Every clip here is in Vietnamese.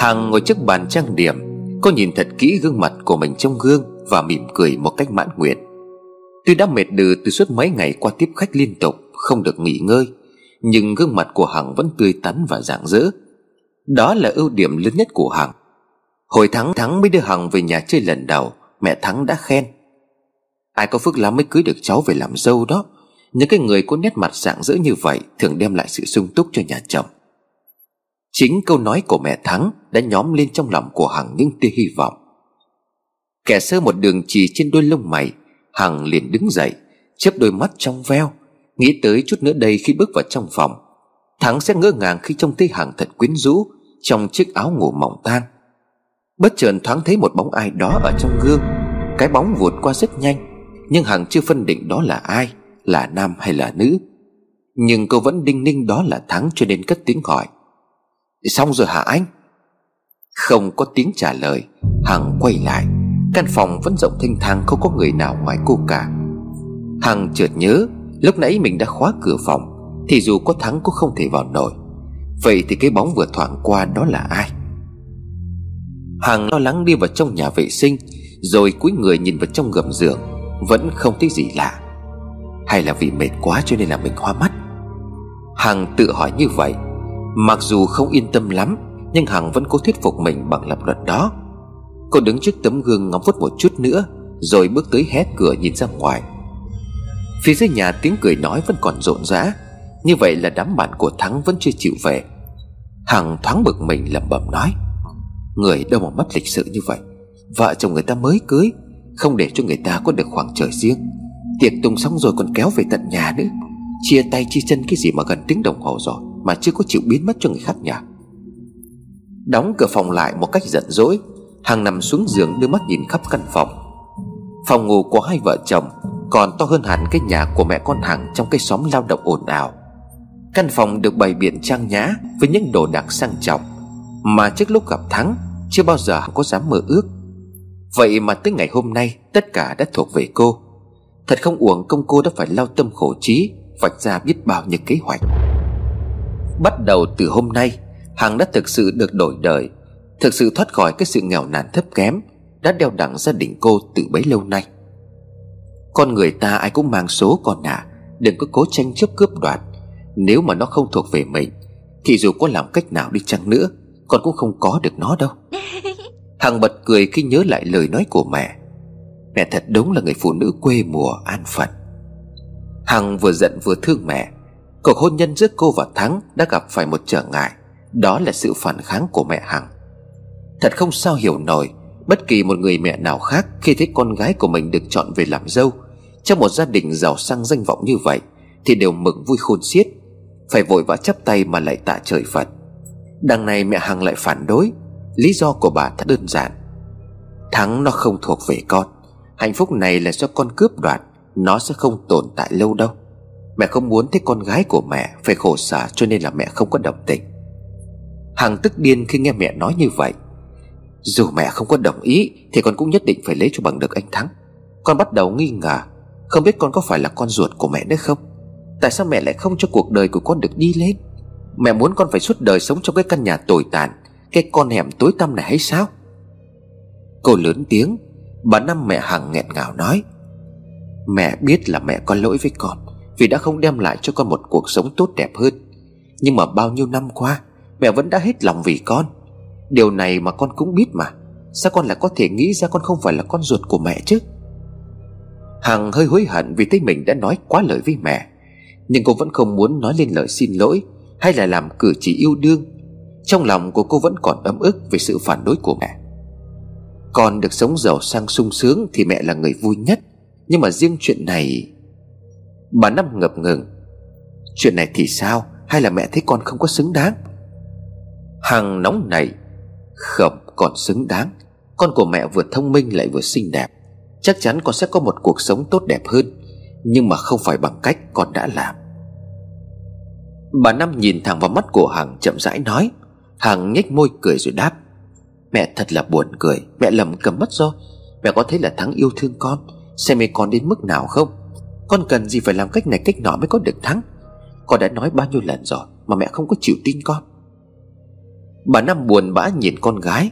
Hằng ngồi trước bàn trang điểm, Cô nhìn thật kỹ gương mặt của mình trong gương Và mỉm cười một cách mãn nguyện. Tuy đã mệt đừ từ suốt mấy ngày qua tiếp khách liên tục, Không được nghỉ ngơi, Nhưng gương mặt của Hằng vẫn tươi tắn và rạng rỡ. Đó là ưu điểm lớn nhất của Hằng. Hồi tháng Thắng mới đưa Hằng về nhà chơi lần đầu, Mẹ Thắng đã khen. Ai có phước lắm mới cưới được cháu về làm dâu đó. Những cái người có nét mặt rạng rỡ như vậy Thường đem lại sự sung túc cho nhà chồng. Chính câu nói của mẹ Thắng Đã nhóm lên trong lòng của Hằng những tia hy vọng. Kẻ sơ một đường chỉ trên đôi lông mày, Hằng liền đứng dậy, chớp đôi mắt trong veo, Nghĩ tới chút nữa đây khi bước vào trong phòng. Thắng sẽ ngỡ ngàng khi trông thấy Hằng thật quyến rũ Trong chiếc áo ngủ mỏng tan. Bất chợt thoáng thấy một bóng ai đó ở trong gương. Cái bóng vụt qua rất nhanh, Nhưng Hằng chưa phân định đó là ai, Là nam hay là nữ. Nhưng cô vẫn đinh ninh đó là Thắng cho nên cất tiếng gọi. Xong rồi hả anh? Không có tiếng trả lời, Hằng quay lại. Căn phòng vẫn rộng thanh thang, không có người nào ngoài cô cả. Hằng chợt nhớ, Lúc nãy mình đã khóa cửa phòng, Thì dù có thắng cũng không thể vào nổi. Vậy thì cái bóng vừa thoảng qua đó là ai? Hằng lo lắng đi vào trong nhà vệ sinh, Rồi cúi người nhìn vào trong gầm giường. Vẫn không thấy gì lạ. Hay là vì mệt quá cho nên là mình hoa mắt? Hằng tự hỏi như vậy. Mặc dù không yên tâm lắm, Nhưng Hằng vẫn cố thuyết phục mình bằng lập luận đó. Cô đứng trước tấm gương ngắm phút một chút nữa, Rồi bước tới hé cửa nhìn ra ngoài. Phía dưới nhà tiếng cười nói vẫn còn rộn rã. Như vậy là đám bạn của Thắng vẫn chưa chịu về. Hằng thoáng bực mình lẩm bẩm nói, Người đâu mà mất lịch sự như vậy? Vợ chồng người ta mới cưới, Không để cho người ta có được khoảng trời riêng. Tiệc tùng xong rồi còn kéo về tận nhà nữa. Chia tay, chia chân cái gì mà gần tiếng đồng hồ rồi. Mà chưa có chịu biến mất cho người khác nhà Đóng cửa phòng lại một cách giận dỗi, Hằng nằm xuống giường đưa mắt nhìn khắp căn phòng. Phòng ngủ của hai vợ chồng Còn to hơn hẳn cái nhà của mẹ con Hằng Trong cái xóm lao động ồn ào. Căn phòng được bày biện trang nhã Với những đồ đạc sang trọng Mà trước lúc gặp Thắng Chưa bao giờ Hằng có dám mơ ước. Vậy mà tới ngày hôm nay, Tất cả đã thuộc về cô. Thật không uổng công cô đã phải lao tâm khổ trí, Vạch ra biết bao nhiêu kế hoạch. Bắt đầu từ hôm nay Hằng đã thực sự được đổi đời Thực sự thoát khỏi cái sự nghèo nàn thấp kém Đã đeo đẳng gia đình cô từ bấy lâu nay. Con người ta ai cũng mang số con à Đừng có cố tranh chấp cướp đoạt. Nếu mà nó không thuộc về mình Thì dù có làm cách nào đi chăng nữa Con cũng không có được nó đâu. Hằng bật cười khi nhớ lại lời nói của mẹ. Mẹ thật đúng là người phụ nữ quê mùa an phận. Hằng vừa giận vừa thương mẹ Cuộc hôn nhân giữa cô và Thắng Đã gặp phải một trở ngại, Đó là sự phản kháng của mẹ Hằng. Thật không sao hiểu nổi, Bất kỳ một người mẹ nào khác Khi thấy con gái của mình được chọn về làm dâu, Trong một gia đình giàu sang danh vọng như vậy Thì đều mừng vui khôn xiết, Phải vội vã chắp tay mà lại tạ trời Phật. Đằng này mẹ Hằng lại phản đối, Lý do của bà thật đơn giản. Thắng nó không thuộc về con, Hạnh phúc này là do con cướp đoạt, Nó sẽ không tồn tại lâu đâu. Mẹ không muốn thấy con gái của mẹ Phải khổ sở cho nên là mẹ không có đồng tình. Hằng tức điên khi nghe mẹ nói như vậy. Dù mẹ không có đồng ý, Thì con cũng nhất định phải lấy cho bằng được anh Thắng. Con bắt đầu nghi ngờ, Không biết con có phải là con ruột của mẹ nữa không? Tại sao mẹ lại không cho cuộc đời của con được đi lên? Mẹ muốn con phải suốt đời sống trong cái căn nhà tồi tàn, Cái con hẻm tối tăm này hay sao? Cô lớn tiếng, Bà Năm mẹ Hằng nghẹn ngào nói, Mẹ biết là mẹ có lỗi với con vì đã không đem lại cho con một cuộc sống tốt đẹp hơn. Nhưng mà bao nhiêu năm qua, Mẹ vẫn đã hết lòng vì con. Điều này mà con cũng biết mà. Sao con lại có thể nghĩ ra con không phải là con ruột của mẹ chứ? Hằng hơi hối hận vì thấy mình đã nói quá lời với mẹ. Nhưng cô vẫn không muốn nói lên lời xin lỗi Hay là làm cử chỉ yêu đương. Trong lòng của cô vẫn còn ấm ức Về sự phản đối của mẹ. Con được sống giàu sang sung sướng Thì mẹ là người vui nhất. Nhưng mà riêng chuyện này Bà Năm ngập ngừng. Chuyện này thì sao? Hay là mẹ thấy con không có xứng đáng? Hằng nóng này không còn xứng đáng. Con của mẹ vừa thông minh lại vừa xinh đẹp. Chắc chắn con sẽ có một cuộc sống tốt đẹp hơn, Nhưng mà không phải bằng cách con đã làm. Bà Năm nhìn thẳng vào mắt của Hằng chậm rãi nói. Hằng nhếch môi cười rồi đáp. Mẹ thật là buồn cười. Mẹ lầm cầm mất rồi. Mẹ có thấy là Thắng yêu thương con? Xem mẹ con đến mức nào không? Con cần gì phải làm cách này cách nọ mới có được Thắng? Con đã nói bao nhiêu lần rồi Mà mẹ không có chịu tin con. Bà Năm buồn bã nhìn con gái.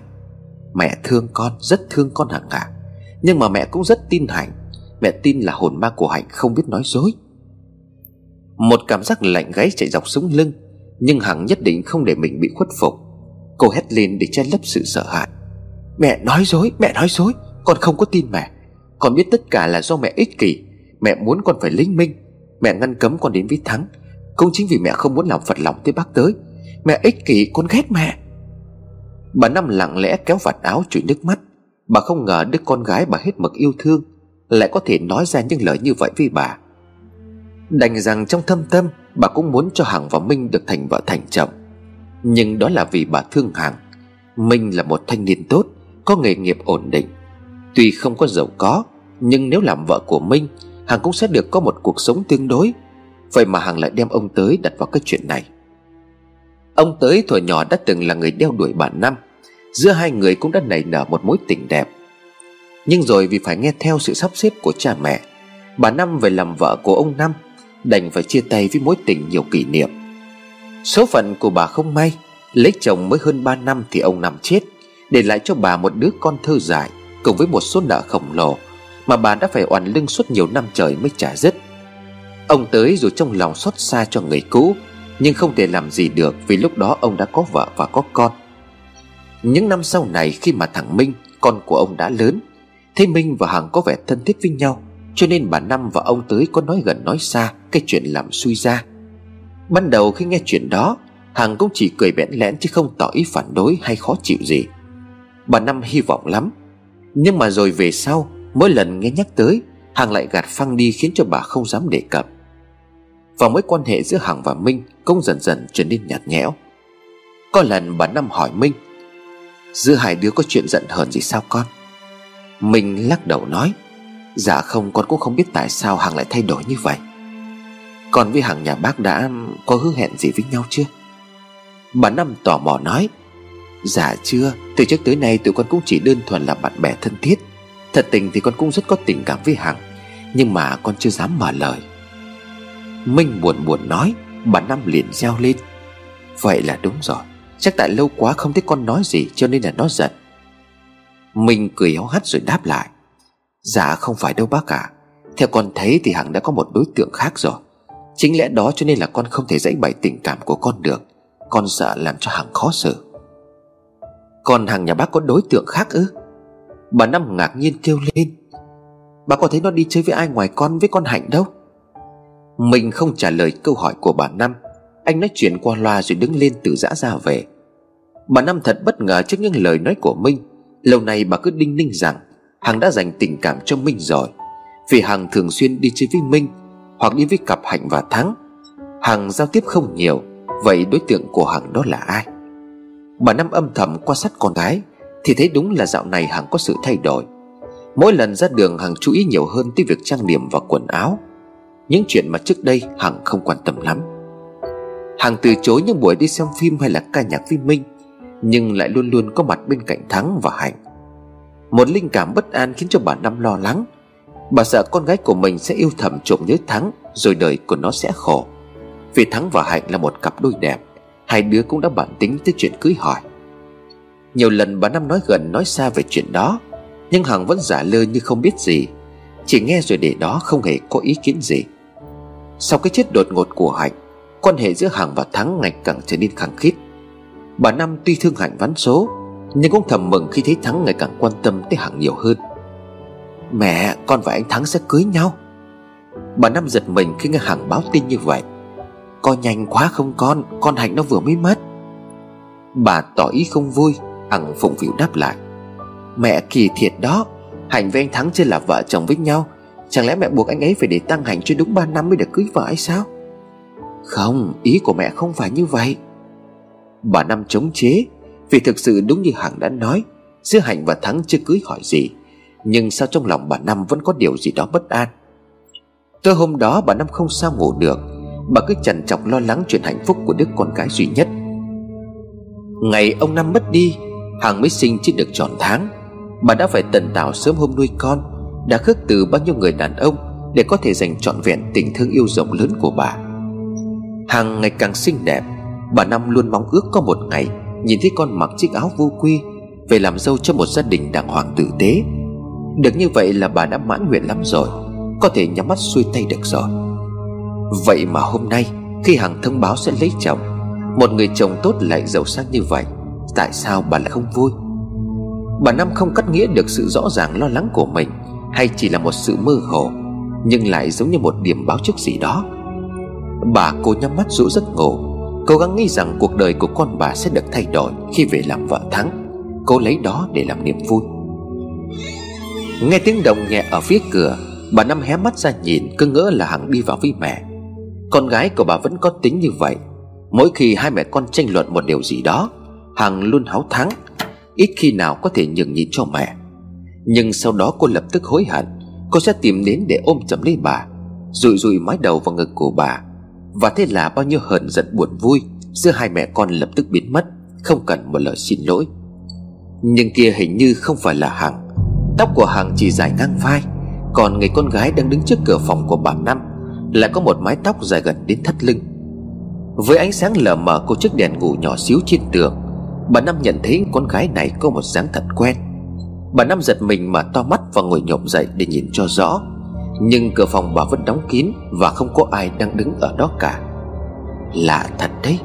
Mẹ thương con, Rất thương con Hằng à Nhưng mà mẹ cũng rất tin Hạnh. Mẹ tin là hồn ma của Hạnh không biết nói dối. Một cảm giác lạnh gáy chạy dọc sống lưng, Nhưng Hằng nhất định không để mình bị khuất phục. Cô hét lên để che lấp sự sợ hãi. Mẹ nói dối, Mẹ nói dối, Con không có tin mẹ. Con biết tất cả là do mẹ ích kỷ. Mẹ muốn con phải linh minh. Mẹ ngăn cấm con đến với Thắng. Cũng chính vì mẹ không muốn làm phật lòng tới bác tới. Mẹ ích kỷ, con ghét mẹ. Bà Năm lặng lẽ kéo vạt áo chùi nước mắt. Bà không ngờ đứa con gái bà hết mực yêu thương, Lại có thể nói ra những lời như vậy với bà. Đành rằng trong thâm tâm, Bà cũng muốn cho Hằng và Minh được thành vợ thành chồng. Nhưng đó là vì bà thương Hằng. Minh là một thanh niên tốt, Có nghề nghiệp ổn định. Tuy không có giàu có, Nhưng nếu làm vợ của Minh Hằng cũng sẽ được có một cuộc sống tương đối. Vậy mà Hằng lại đem ông tới đặt vào cái chuyện này. Ông tới thuở nhỏ đã từng là người đeo đuổi bà Năm. Giữa hai người cũng đã nảy nở một mối tình đẹp. Nhưng rồi vì phải nghe theo sự sắp xếp của cha mẹ, Bà Năm về làm vợ của ông Năm, Đành phải chia tay với mối tình nhiều kỷ niệm. Số phận của bà không may, Lấy chồng mới hơn 3 năm thì ông Năm chết, Để lại cho bà một đứa con thơ dại Cùng với một số nợ khổng lồ. Mà bà đã phải oằn lưng suốt nhiều năm trời mới trả dứt. Ông tới dù trong lòng xót xa cho người cũ, Nhưng không thể làm gì được Vì lúc đó ông đã có vợ và có con. Những năm sau này khi mà thằng Minh, Con của ông đã lớn, Thế Minh và Hằng có vẻ thân thiết với nhau, Cho nên bà Năm và ông tới có nói gần nói xa Cái chuyện làm suy ra. Ban đầu khi nghe chuyện đó, Hằng cũng chỉ cười bẽn lẽn chứ không tỏ ý phản đối hay khó chịu gì. Bà Năm hy vọng lắm, Nhưng mà rồi về sau Mỗi lần nghe nhắc tới, Hằng lại gạt phăng đi khiến cho bà không dám đề cập. Và mối quan hệ giữa Hằng và Minh Cũng dần dần trở nên nhạt nhẽo. Có lần bà Năm hỏi Minh, Giữa hai đứa có chuyện giận hờn gì sao con? Minh lắc đầu nói Dạ không, con cũng không biết tại sao Hằng lại thay đổi như vậy. Còn với Hằng nhà bác đã có hứa hẹn gì với nhau chưa? Bà Năm tò mò nói Dạ chưa, Từ trước tới nay tụi con cũng chỉ đơn thuần là bạn bè thân thiết. Thật tình thì con cũng rất có tình cảm với Hằng, Nhưng mà con chưa dám mở lời. Minh buồn buồn nói, Bà Năm liền reo lên. Vậy là đúng rồi, Chắc tại lâu quá không thấy con nói gì cho nên là nó giận. Minh cười héo hắt rồi đáp lại. Dạ không phải đâu bác cả Theo con thấy thì Hằng đã có một đối tượng khác rồi. Chính lẽ đó cho nên là con không thể dãy bày tình cảm của con được. Con sợ làm cho Hằng khó xử. Còn Hằng nhà bác có đối tượng khác ư? Bà Năm ngạc nhiên kêu lên. Bà có thấy nó đi chơi với ai ngoài con, với con Hạnh đâu? Mình không trả lời câu hỏi của bà Năm. Anh nói chuyện qua loa rồi đứng lên từ giã ra về. Bà Năm thật bất ngờ trước những lời nói của Minh Lâu nay bà cứ đinh ninh rằng Hằng đã dành tình cảm cho Minh rồi. Vì Hằng thường xuyên đi chơi với Minh Hoặc đi với cặp Hạnh và Thắng. Hằng giao tiếp không nhiều, Vậy đối tượng của Hằng đó là ai? Bà Năm âm thầm quan sát con gái. Thì thấy đúng là dạo này Hằng có sự thay đổi. Mỗi lần ra đường Hằng chú ý nhiều hơn tới việc trang điểm và quần áo. Những chuyện mà trước đây Hằng không quan tâm lắm. Hằng từ chối những buổi đi xem phim hay là ca nhạc với Minh, Nhưng lại luôn luôn có mặt bên cạnh Thắng và Hạnh. Một linh cảm bất an khiến cho bà Năm lo lắng. Bà sợ con gái của mình sẽ yêu thầm trộm nhớ Thắng, Rồi đời của nó sẽ khổ. Vì Thắng và Hạnh là một cặp đôi đẹp, Hai đứa cũng đã bản tính tới chuyện cưới hỏi. Nhiều lần bà Năm nói gần nói xa về chuyện đó, Nhưng Hằng vẫn giả lơ như không biết gì, Chỉ nghe rồi để đó không hề có ý kiến gì. Sau cái chết đột ngột của Hạnh, Quan hệ giữa Hằng và Thắng ngày càng trở nên khăng khít. Bà Năm tuy thương Hạnh ván số, Nhưng cũng thầm mừng khi thấy Thắng ngày càng quan tâm tới Hằng nhiều hơn. Mẹ, con và anh Thắng sẽ cưới nhau. Bà Năm giật mình khi nghe Hằng báo tin như vậy. Con nhanh quá không con Con Hạnh nó vừa mới mất. Bà tỏ ý không vui Hằng phụng phịu đáp lại. Mẹ kỳ thiệt đó Hạnh với anh Thắng chưa là vợ chồng với nhau. Chẳng lẽ mẹ buộc anh ấy phải để tăng Hạnh cho đúng 3 năm mới được cưới vợ hay sao? Không, Ý của mẹ không phải như vậy. Bà Năm chống chế, Vì thực sự đúng như Hằng đã nói, Giữa Hạnh và Thắng chưa cưới hỏi gì. Nhưng sao trong lòng bà Năm vẫn có điều gì đó bất an? Tối hôm đó bà Năm không sao ngủ được. Bà cứ chần chọc lo lắng chuyện hạnh phúc của đứa con gái duy nhất. Ngày ông Năm mất đi Hằng mới sinh chỉ được tròn tháng. Bà đã phải tần tảo sớm hôm nuôi con, Đã khước từ bao nhiêu người đàn ông Để có thể dành trọn vẹn tình thương yêu rộng lớn của bà. Hằng ngày càng xinh đẹp, Bà Năm luôn mong ước có một ngày Nhìn thấy con mặc chiếc áo vô quy Về làm dâu cho một gia đình đàng hoàng tử tế. Được như vậy là bà đã mãn nguyện lắm rồi, Có thể nhắm mắt xuôi tay được rồi. Vậy mà hôm nay, Khi Hằng thông báo sẽ lấy chồng, Một người chồng tốt lại giàu sang như vậy Tại sao bà lại không vui? Bà Năm không cắt nghĩa được sự rõ ràng lo lắng của mình, Hay chỉ là một sự mơ hồ, Nhưng lại giống như một điểm báo trước gì đó. Bà cô nhắm mắt rũ giấc ngủ, Cố gắng nghĩ rằng cuộc đời của con bà sẽ được thay đổi Khi về làm vợ thắng Cô lấy đó để làm niềm vui. Nghe tiếng động nhẹ ở phía cửa, Bà Năm hé mắt ra nhìn, Cứ ngỡ là Hằng đi vào với mẹ. Con gái của bà vẫn có tính như vậy, Mỗi khi hai mẹ con tranh luận một điều gì đó Hằng luôn háo thắng, Ít khi nào có thể nhường nhịn cho mẹ. Nhưng sau đó cô lập tức hối hận, Cô sẽ tìm đến để ôm chầm lấy bà, Rụi rụi mái đầu vào ngực của bà. Và thế là bao nhiêu hờn giận buồn vui Giữa hai mẹ con lập tức biến mất, Không cần một lời xin lỗi. Nhưng kia hình như không phải là Hằng. Tóc của Hằng chỉ dài ngang vai, Còn người con gái đang đứng trước cửa phòng của bà Năm Lại có một mái tóc dài gần đến thắt lưng. Với ánh sáng lờ mờ của chiếc đèn ngủ nhỏ xíu trên tường Bà Năm nhận thấy con gái này có một dáng thật quen. Bà Năm giật mình mà to mắt và ngồi nhộm dậy để nhìn cho rõ. Nhưng cửa phòng bà vẫn đóng kín Và không có ai đang đứng ở đó cả. Lạ thật đấy.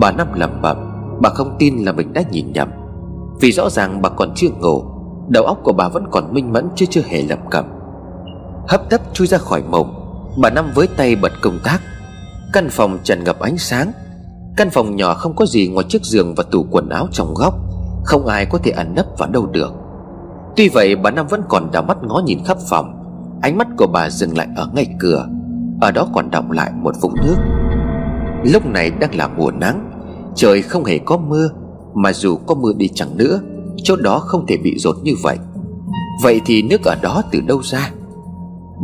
Bà Năm lẩm bẩm, Bà không tin là mình đã nhìn nhầm. Vì rõ ràng bà còn chưa ngủ, Đầu óc của bà vẫn còn minh mẫn chứ chưa hề lầm cẩm. Hấp tấp chui ra khỏi mộng, Bà Năm với tay bật công tác. Căn phòng tràn ngập ánh sáng Căn phòng nhỏ không có gì ngoài chiếc giường và tủ quần áo trong góc, Không ai có thể ẩn nấp vào đâu được. Tuy vậy, bà Năm vẫn còn đảo mắt ngó nhìn khắp phòng. Ánh mắt của bà dừng lại ở ngay cửa, Ở đó còn đọng lại một vũng nước. Lúc này đang là mùa nắng, Trời không hề có mưa, Mà dù có mưa đi chẳng nữa, Chỗ đó không thể bị rột như vậy. Vậy thì nước ở đó từ đâu ra?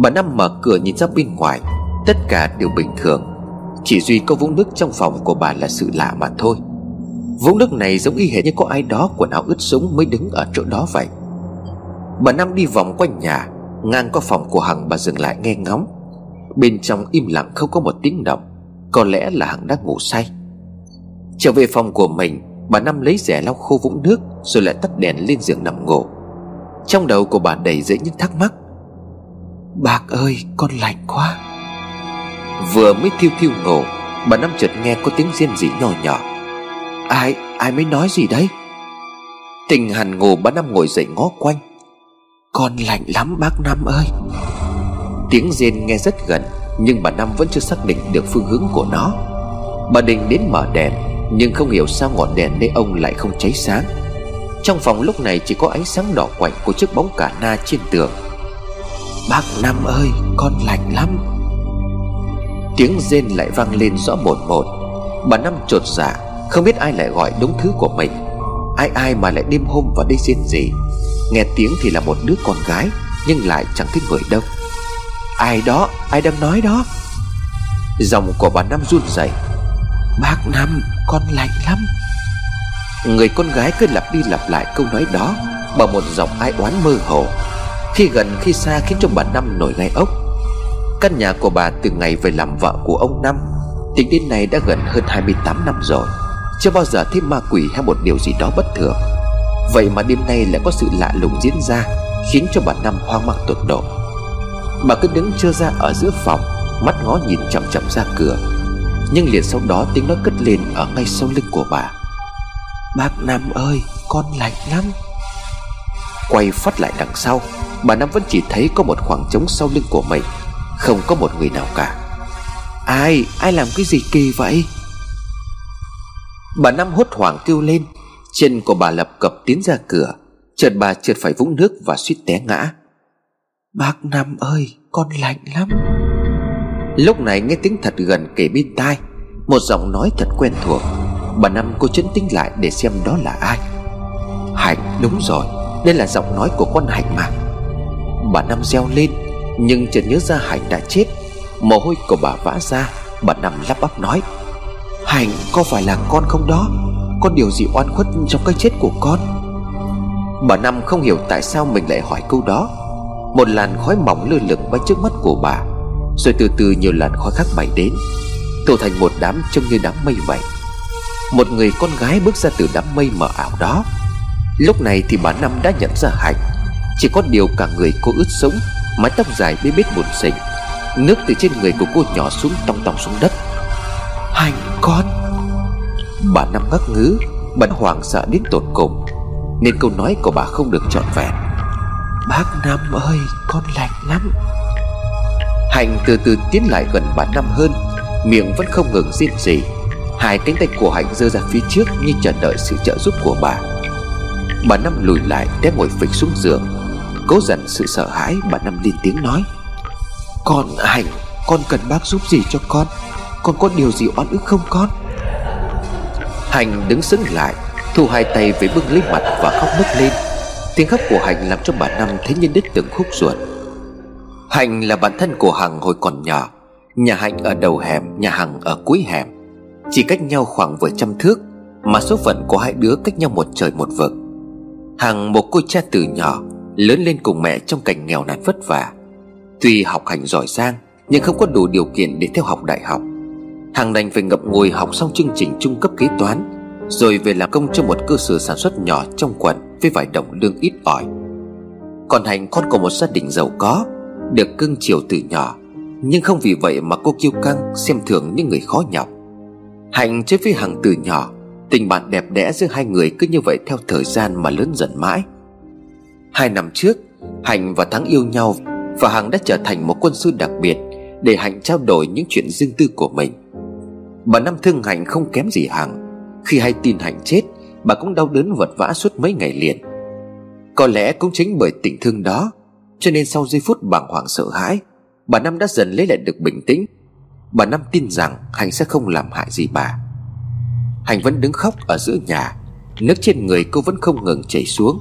Bà Năm mở cửa nhìn ra bên ngoài, Tất cả đều bình thường chỉ duy có vũng nước trong phòng của bà là sự lạ mà thôi. Vũng nước này giống y hệt như có ai đó quần áo ướt sũng mới đứng ở chỗ đó vậy. Bà Năm đi vòng quanh nhà, Ngang qua phòng của Hằng bà dừng lại nghe ngóng. Bên trong im lặng không có một tiếng động, Có lẽ là Hằng đang ngủ say. Trở về phòng của mình, Bà Năm lấy rẻ lau khô vũng nước Rồi lại tắt đèn lên giường nằm ngủ. Trong đầu của bà đầy dẫy những thắc mắc. Bác ơi, con lạnh quá. Vừa mới thiêu thiêu ngủ Bà Năm chợt nghe có tiếng riêng rỉ nhỏ nhỏ. Ai, ai mới nói gì đấy? Tình hằn ngủ bà Năm ngồi dậy ngó quanh. Con lạnh lắm bác Năm ơi. Tiếng rên nghe rất gần Nhưng bà Năm vẫn chưa xác định được phương hướng của nó. Bà định đến mở đèn Nhưng không hiểu sao ngọn đèn nơi ông lại không cháy sáng. Trong phòng lúc này chỉ có ánh sáng đỏ quạnh Của chiếc bóng cả na trên tường. Bác Năm ơi con lạnh lắm. Tiếng rên lại vang lên rõ một một. Bà Năm trột dạ Không biết ai lại gọi đúng thứ của mình. Ai ai mà lại đêm hôm vào đây rên gì Nghe tiếng thì là một đứa con gái, Nhưng lại chẳng thích người đâu. Ai đó, ai đang nói đó? Dòng của bà Năm run rẩy. Bác Năm, con lạnh lắm. Người con gái cứ lặp đi lặp lại câu nói đó, Bằng một giọng ai oán mơ hồ. Khi gần khi xa khiến cho bà Năm nổi gai ốc. Căn nhà của bà từ ngày về làm vợ của ông Năm Tính đến nay đã gần hơn 28 năm rồi. Chưa bao giờ thấy ma quỷ hay một điều gì đó bất thường. Vậy mà đêm nay lại có sự lạ lùng diễn ra Khiến cho bà Năm hoang mang tột độ. Bà cứ đứng trơ ra ở giữa phòng Mắt ngó nhìn chậm chậm ra cửa. Nhưng liền sau đó tiếng nói cất lên ở ngay sau lưng của bà. Bác Năm ơi con lạnh lắm. Quay phát lại đằng sau Bà Năm vẫn chỉ thấy có một khoảng trống sau lưng của mình không có một người nào cả. Ai, ai làm cái gì kỳ vậy? Bà Năm hốt hoảng kêu lên. Chân của bà lập cập tiến ra cửa. Chợt bà trượt phải vũng nước và suýt té ngã. Bác Năm ơi con lạnh lắm. Lúc này nghe tiếng thật gần kể bên tai. Một giọng nói thật quen thuộc. Bà Năm cô chấn tĩnh lại để xem đó là ai. Hạnh đúng rồi. Đây là giọng nói của con Hạnh mà. Bà Năm reo lên nhưng chợt nhớ ra Hạnh đã chết. Mồ hôi của bà vã ra, Bà nằm lắp bắp nói Hạnh có phải là con không đó? Có điều gì oan khuất trong cái chết của con? Bà Năm không hiểu tại sao mình lại hỏi câu đó. Một làn khói mỏng lơ lửng bay trước mắt của bà, Rồi từ từ nhiều làn khói khác bay đến Tổ thành một đám trông như đám mây vậy. Một người con gái bước ra từ đám mây mờ ảo đó. Lúc này thì bà Năm đã nhận ra Hạnh. Chỉ có điều cả người cô ướt sũng Mái tóc dài bê bết buồn xình Nước từ trên người của cô nhỏ xuống tòng tòng xuống đất. Hạnh con! Bà Năm ngắc ngứ Bà hoảng sợ đến tột cùng Nên câu nói của bà không được trọn vẹn. Bác Năm ơi con lạnh lắm. Hạnh từ từ tiến lại gần bà Năm hơn Miệng vẫn không ngừng rên rỉ. Hai cánh tay của Hạnh giơ ra phía trước Như chờ đợi sự trợ giúp của bà. Bà Năm lùi lại té ngồi phịch xuống giường Cố dần sự sợ hãi Bà Năm lên tiếng nói. Con Hạnh, Con cần bác giúp gì cho con? Con có điều gì oan ức không con? Hạnh đứng sững lại, Thu hai tay về bưng lấy mặt và khóc nức lên. Tiếng khóc của Hạnh làm cho bà Năm thấy nhân đứt từng khúc ruột. Hạnh là bạn thân của Hằng hồi còn nhỏ. Nhà Hạnh ở đầu hẻm, Nhà Hằng ở cuối hẻm. Chỉ cách nhau khoảng vài trăm thước, Mà số phận của hai đứa cách nhau một trời một vực. Hằng một cô cha từ nhỏ Lớn lên cùng mẹ trong cảnh nghèo nàn vất vả. Tuy học hành giỏi giang, Nhưng không có đủ điều kiện để theo học đại học. Hằng đành phải ngậm ngùi học xong chương trình trung cấp kế toán, Rồi về làm công cho một cơ sở sản xuất nhỏ trong quận Với vài đồng lương ít ỏi. Còn Hạnh, con của một gia đình giàu có, Được cưng chiều từ nhỏ, Nhưng không vì vậy mà cô kiêu căng, Xem thường những người khó nhọc. Hạnh chơi với Hằng từ nhỏ, Tình bạn đẹp đẽ giữa hai người cứ như vậy theo thời gian mà lớn dần mãi. Hai năm trước, Hạnh và Thắng yêu nhau Và Hằng đã trở thành một quân sư đặc biệt Để Hạnh trao đổi những chuyện riêng tư của mình. Bà Năm thương Hạnh không kém gì Hằng. Khi hay tin Hạnh chết, Bà cũng đau đớn vật vã suốt mấy ngày liền. Có lẽ cũng chính bởi tình thương đó, Cho nên sau giây phút bàng hoàng sợ hãi, Bà Năm đã dần lấy lại được bình tĩnh. Bà Năm tin rằng Hạnh sẽ không làm hại gì bà. Hạnh vẫn đứng khóc ở giữa nhà, Nước trên người cô vẫn không ngừng chảy xuống.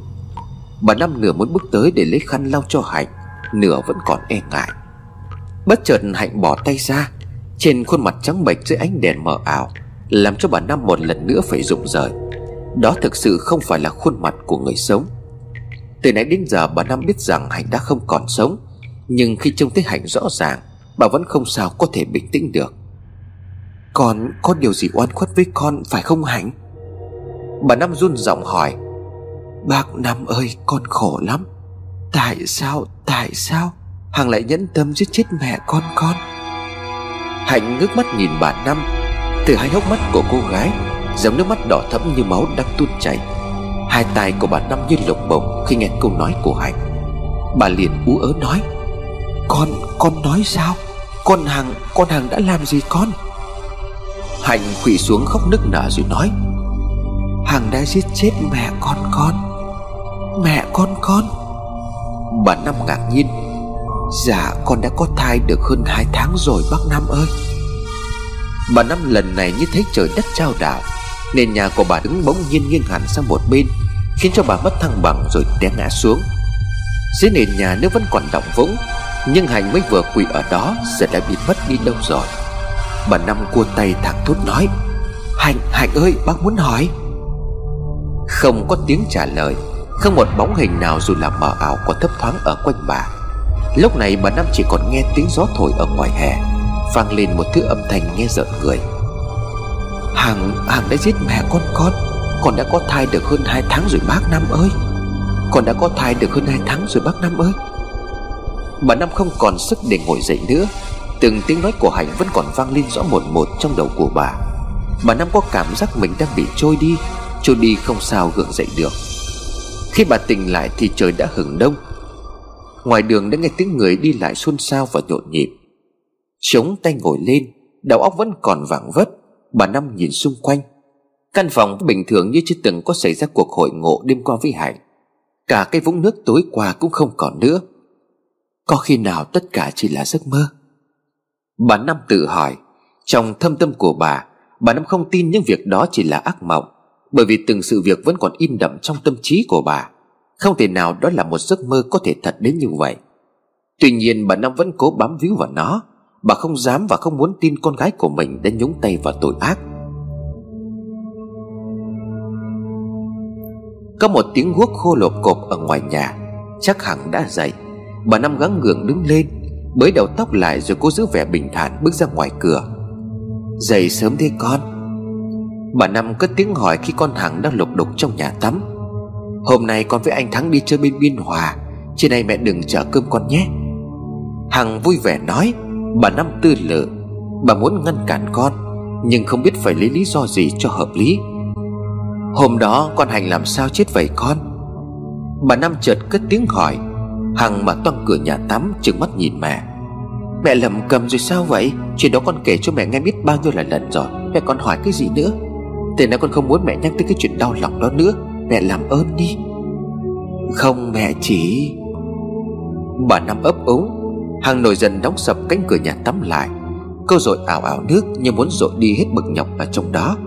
Bà Năm nửa muốn bước tới để lấy khăn lau cho Hạnh, Nửa vẫn còn e ngại. Bất chợt Hạnh bỏ tay ra, Trên khuôn mặt trắng bệch dưới ánh đèn mờ ảo, Làm cho bà Năm một lần nữa phải rụng rời. Đó thực sự không phải là khuôn mặt của người sống. Từ nãy đến giờ bà Năm biết rằng Hạnh đã không còn sống, Nhưng khi trông thấy Hạnh rõ ràng, Bà vẫn không sao có thể bình tĩnh được. Con có điều gì oan khuất với con, phải không Hạnh? Bà Năm run giọng hỏi. Bác Năm ơi con khổ lắm. Tại sao tại sao Hằng lại nhẫn tâm giết chết mẹ con con? Hạnh ngước mắt nhìn bà Năm Từ hai hốc mắt của cô gái Dòng nước mắt đỏ thẫm như máu đang tuôn chảy. Hai tay của bà Năm như lồng bồng Khi nghe câu nói của Hạnh. Bà liền ú ớ nói Con, con nói sao? Con Hằng, con Hằng đã làm gì con? Hạnh quỳ xuống khóc nức nở rồi nói Hằng đã giết chết mẹ con con. Mẹ con con. Bà Năm ngạc nhiên. Dạ con đã có thai được hơn hai tháng rồi, bác Năm ơi. Bà Năm lần này như thấy trời đất trao đảo Nên nhà của bà đứng bỗng nhiên nghiêng hẳn sang một bên, Khiến cho bà mất thăng bằng rồi té ngã xuống. Dưới nền nhà nước vẫn còn đọng vũng, Nhưng Hành mới vừa quỳ ở đó Giờ đã bị mất đi đâu rồi. Bà Năm cua tay thẳng thốt nói hạnh hạnh ơi, bác muốn hỏi. Không có tiếng trả lời không một bóng hình nào dù là mờ ảo còn thấp thoáng ở quanh bà. Lúc này bà Năm chỉ còn nghe tiếng gió thổi ở ngoài hè vang lên một thứ âm thanh nghe rợn người. Hằng, Hằng đã giết mẹ con con. Con đã có thai được hơn hai tháng rồi bác Năm ơi. Con đã có thai được hơn hai tháng rồi bác Năm ơi. Bà Năm không còn sức để ngồi dậy nữa. Từng tiếng nói của Hạnh vẫn còn vang lên rõ một một trong đầu của bà. Bà Năm có cảm giác mình đang bị trôi đi Trôi đi không sao gượng dậy được. Khi bà tỉnh lại thì trời đã hừng đông. Ngoài đường đã nghe tiếng người đi lại xôn xao và nhộn nhịp. Chống tay ngồi lên, Đầu óc vẫn còn vảng vất, Bà Năm nhìn xung quanh. Căn phòng bình thường như chưa từng có xảy ra cuộc hội ngộ đêm qua với hải. Cả cái vũng nước tối qua cũng không còn nữa. Có khi nào tất cả chỉ là giấc mơ? Bà Năm tự hỏi. Trong thâm tâm của bà Bà Năm không tin những việc đó chỉ là ác mộng. Bởi vì từng sự việc vẫn còn in đậm trong tâm trí của bà. Không thể nào đó là một giấc mơ có thể thật đến như vậy. Tuy nhiên, bà Năm vẫn cố bám víu vào nó. Bà không dám và không muốn tin con gái của mình đã nhúng tay vào tội ác. Có một tiếng guốc khô lộp cộp ở ngoài nhà. Chắc hẳn đã dậy. Bà Năm gắng gượng đứng lên, Bới đầu tóc lại rồi cố giữ vẻ bình thản bước ra ngoài cửa. Dậy sớm thế con. Bà Năm cất tiếng hỏi khi con Hằng đang lục đục trong nhà tắm. Hôm nay con với anh Thắng đi chơi bên Biên Hòa Trên này mẹ đừng chở cơm con nhé. Hằng vui vẻ nói, Bà Năm tư lự, Bà muốn ngăn cản con, Nhưng không biết phải lấy lý do gì cho hợp lý. Hôm đó con Hành làm sao chết vậy con? Bà Năm chợt cất tiếng hỏi, Hằng mà toang cửa nhà tắm, Trừng mắt nhìn mẹ. Mẹ lầm cầm rồi sao vậy? Chuyện đó con kể cho mẹ nghe biết bao nhiêu là lần rồi, Mẹ còn hỏi cái gì nữa? Từ nay con không muốn mẹ nhắc tới cái chuyện đau lòng đó nữa. Mẹ làm ơn đi. Không mẹ chỉ. Bà Năm ấp úng. Hằng nổi dần đóng sập cánh cửa nhà tắm lại. Cô rồi ảo ảo nước Như muốn dội đi hết bực nhọc ở trong đó.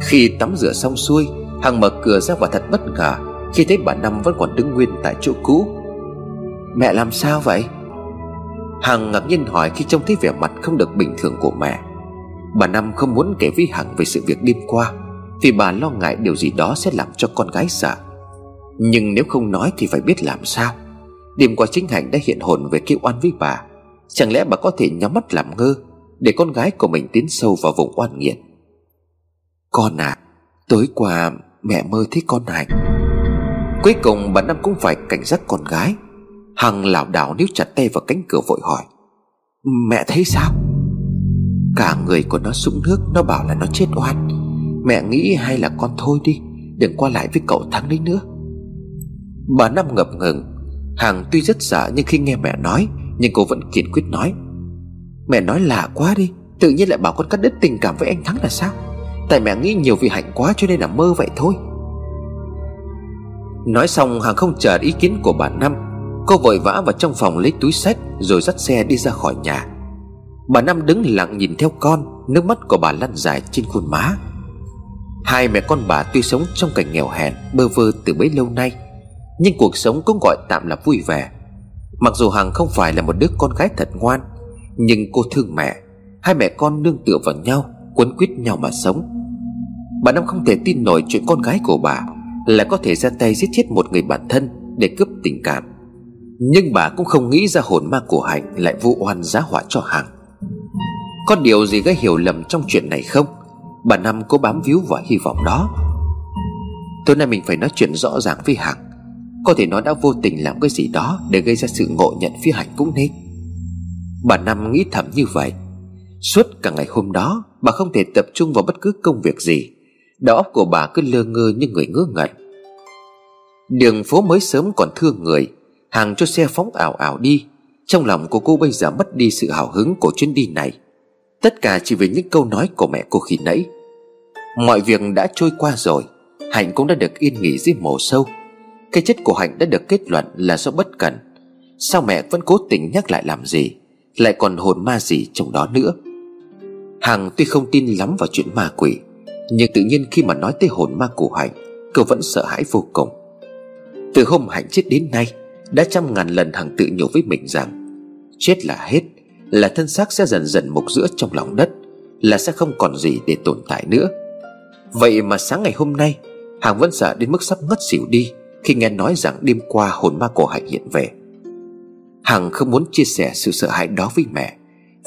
Khi tắm rửa xong xuôi, Hằng mở cửa ra và thật bất ngờ Khi thấy bà Năm vẫn còn đứng nguyên tại chỗ cũ. Mẹ làm sao vậy? Hằng ngạc nhiên hỏi khi trông thấy vẻ mặt không được bình thường của mẹ. Bà Năm không muốn kể với Hằng về sự việc đêm qua Vì bà lo ngại điều gì đó sẽ làm cho con gái sợ. Nhưng nếu không nói thì phải biết làm sao. Đêm qua chính Hạnh đã hiện hồn về kêu oan với bà. Chẳng lẽ bà có thể nhắm mắt làm ngơ Để con gái của mình tiến sâu vào vùng oan nghiệt? Con à Tối qua mẹ mơ thấy con Hạnh Cuối cùng bà Năm cũng phải cảnh giác con gái. Hằng lảo đảo níu chặt tay vào cánh cửa vội hỏi, Mẹ thấy sao? Cả người của nó sũng nước, Nó bảo là nó chết oan. Mẹ nghĩ hay là con thôi đi, Đừng qua lại với cậu Thắng đấy nữa. Bà Năm ngập ngừng. Hằng tuy rất sợ nhưng khi nghe mẹ nói, Nhưng cô vẫn kiên quyết nói. Mẹ nói lạ quá đi, Tự nhiên lại bảo con cắt đứt tình cảm với anh Thắng là sao? Tại mẹ nghĩ nhiều vì hạnh quá cho nên là mơ vậy thôi. Nói xong, Hằng không chờ ý kiến của bà Năm. Cô vội vã vào trong phòng lấy túi sách Rồi dắt xe đi ra khỏi nhà. Bà Năm đứng lặng nhìn theo con, Nước mắt của bà lăn dài trên khuôn má. Hai mẹ con bà tuy sống trong cảnh nghèo hèn, Bơ vơ từ bấy lâu nay, Nhưng cuộc sống cũng gọi tạm là vui vẻ. Mặc dù Hằng không phải là một đứa con gái thật ngoan, Nhưng cô thương mẹ, Hai mẹ con nương tựa vào nhau, Quấn quýt nhau mà sống. Bà Năm không thể tin nổi chuyện con gái của bà Là có thể ra tay giết chết một người bạn thân Để cướp tình cảm. Nhưng bà cũng không nghĩ ra hồn ma của Hạnh Lại vụ oan giá họa cho Hằng. Có điều gì gây hiểu lầm trong chuyện này không? Bà Năm cố bám víu vào hy vọng đó. Tối nay mình phải nói chuyện rõ ràng với Hằng Có thể nó đã vô tình làm cái gì đó Để gây ra sự ngộ nhận phía Hạnh cũng nên. Bà Năm nghĩ thầm như vậy. Suốt cả ngày hôm đó, Bà không thể tập trung vào bất cứ công việc gì. Đầu óc của bà cứ lơ ngơ như người ngớ ngẩn. Đường phố mới sớm còn thương người. Hàng cho xe phóng ảo ảo đi. Trong lòng của cô bây giờ mất đi sự hào hứng của chuyến đi này. Tất cả chỉ vì những câu nói của mẹ cô khi nãy. Mọi việc đã trôi qua rồi. Hạnh cũng đã được yên nghỉ dưới mồ sâu. Cái chết của Hạnh đã được kết luận là do bất cẩn. Sao mẹ vẫn cố tình nhắc lại làm gì? Lại còn hồn ma gì trong đó nữa? Hằng tuy không tin lắm vào chuyện ma quỷ, Nhưng tự nhiên khi mà nói tới hồn ma của Hạnh Cô vẫn sợ hãi vô cùng. Từ hôm Hạnh chết đến nay, Đã trăm ngàn lần Hằng tự nhủ với mình rằng, Chết là hết. Là thân xác sẽ dần dần mục giữa trong lòng đất, Là sẽ không còn gì để tồn tại nữa. Vậy mà sáng ngày hôm nay Hằng vẫn sợ dạ đến mức sắp ngất xỉu đi Khi nghe nói rằng đêm qua hồn ma của Hạnh hiện về. Hằng không muốn chia sẻ sự sợ hãi đó với mẹ,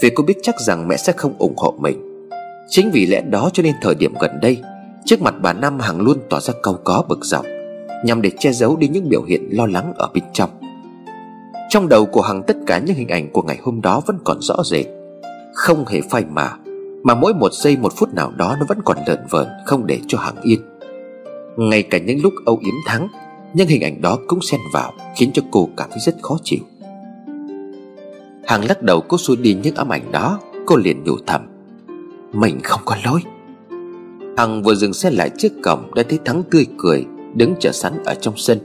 Vì cô biết chắc rằng mẹ sẽ không ủng hộ mình. Chính vì lẽ đó cho nên thời điểm gần đây, Trước mặt bà Năm Hằng luôn tỏ ra cau có bực dọc, Nhằm để che giấu đi những biểu hiện lo lắng ở bên trong. Trong đầu của Hằng tất cả những hình ảnh của ngày hôm đó vẫn còn rõ rệt. Không hề phai mà Mà mỗi một giây, một phút nào đó nó vẫn còn lợn vợn Không để cho Hằng yên. Ngay cả những lúc âu yếm thắng Nhưng hình ảnh đó cũng xen vào, Khiến cho cô cảm thấy rất khó chịu. Hằng lắc đầu cô xua đi những ám ảnh đó, Cô liền nhủ thầm, Mình không có lỗi. Hằng vừa dừng xe lại trước cổng, Đã thấy Thắng tươi cười, Đứng chờ sẵn ở trong sân.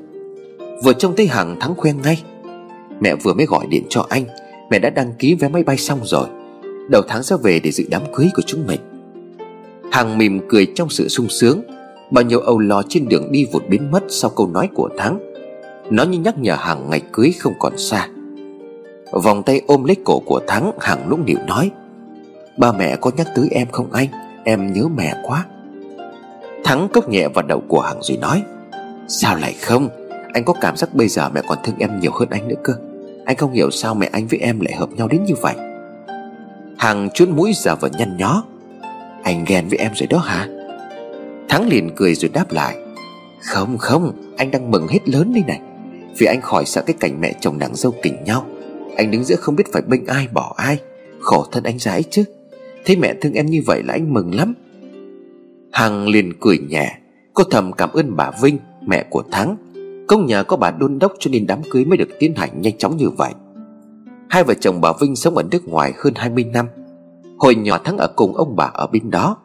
Vừa trông thấy Hằng Thắng khoe ngay Mẹ vừa mới gọi điện cho anh. Mẹ đã đăng ký vé máy bay xong rồi. Đầu tháng sẽ về để dự đám cưới của chúng mình. Hằng mỉm cười trong sự sung sướng. Bao nhiêu âu lo trên đường đi vụt biến mất Sau câu nói của Thắng. Nó như nhắc nhở Hằng ngày cưới không còn xa. Vòng tay ôm lấy cổ của Thắng, Hằng lúc nịu nói, Ba mẹ có nhắc tới em không anh? Em nhớ mẹ quá. Thắng cốc nhẹ vào đầu của Hằng rồi nói, Sao lại không? Anh có cảm giác bây giờ mẹ còn thương em nhiều hơn anh nữa cơ. Anh không hiểu sao mẹ anh với em lại hợp nhau đến như vậy. Hằng chuốt mũi giờ vẫn nhăn nhó. Anh ghen với em rồi đó hả? Thắng liền cười rồi đáp lại. Không không, Anh đang mừng hết lớn đây này. Vì anh khỏi sợ cái cảnh mẹ chồng nàng dâu kỉnh nhau. Anh đứng giữa không biết phải bênh ai, bỏ ai. Khổ thân anh dãi chứ. Thấy mẹ thương em như vậy là anh mừng lắm. Hằng liền cười nhẹ. Cô thầm cảm ơn bà Vinh, Mẹ của Thắng. Công nhờ có bà đôn đốc cho nên đám cưới mới được tiến hành nhanh chóng như vậy. Hai vợ chồng bà Vinh sống ở nước ngoài hơn 20 năm. Hồi nhỏ Thắng ở cùng ông bà ở bên đó.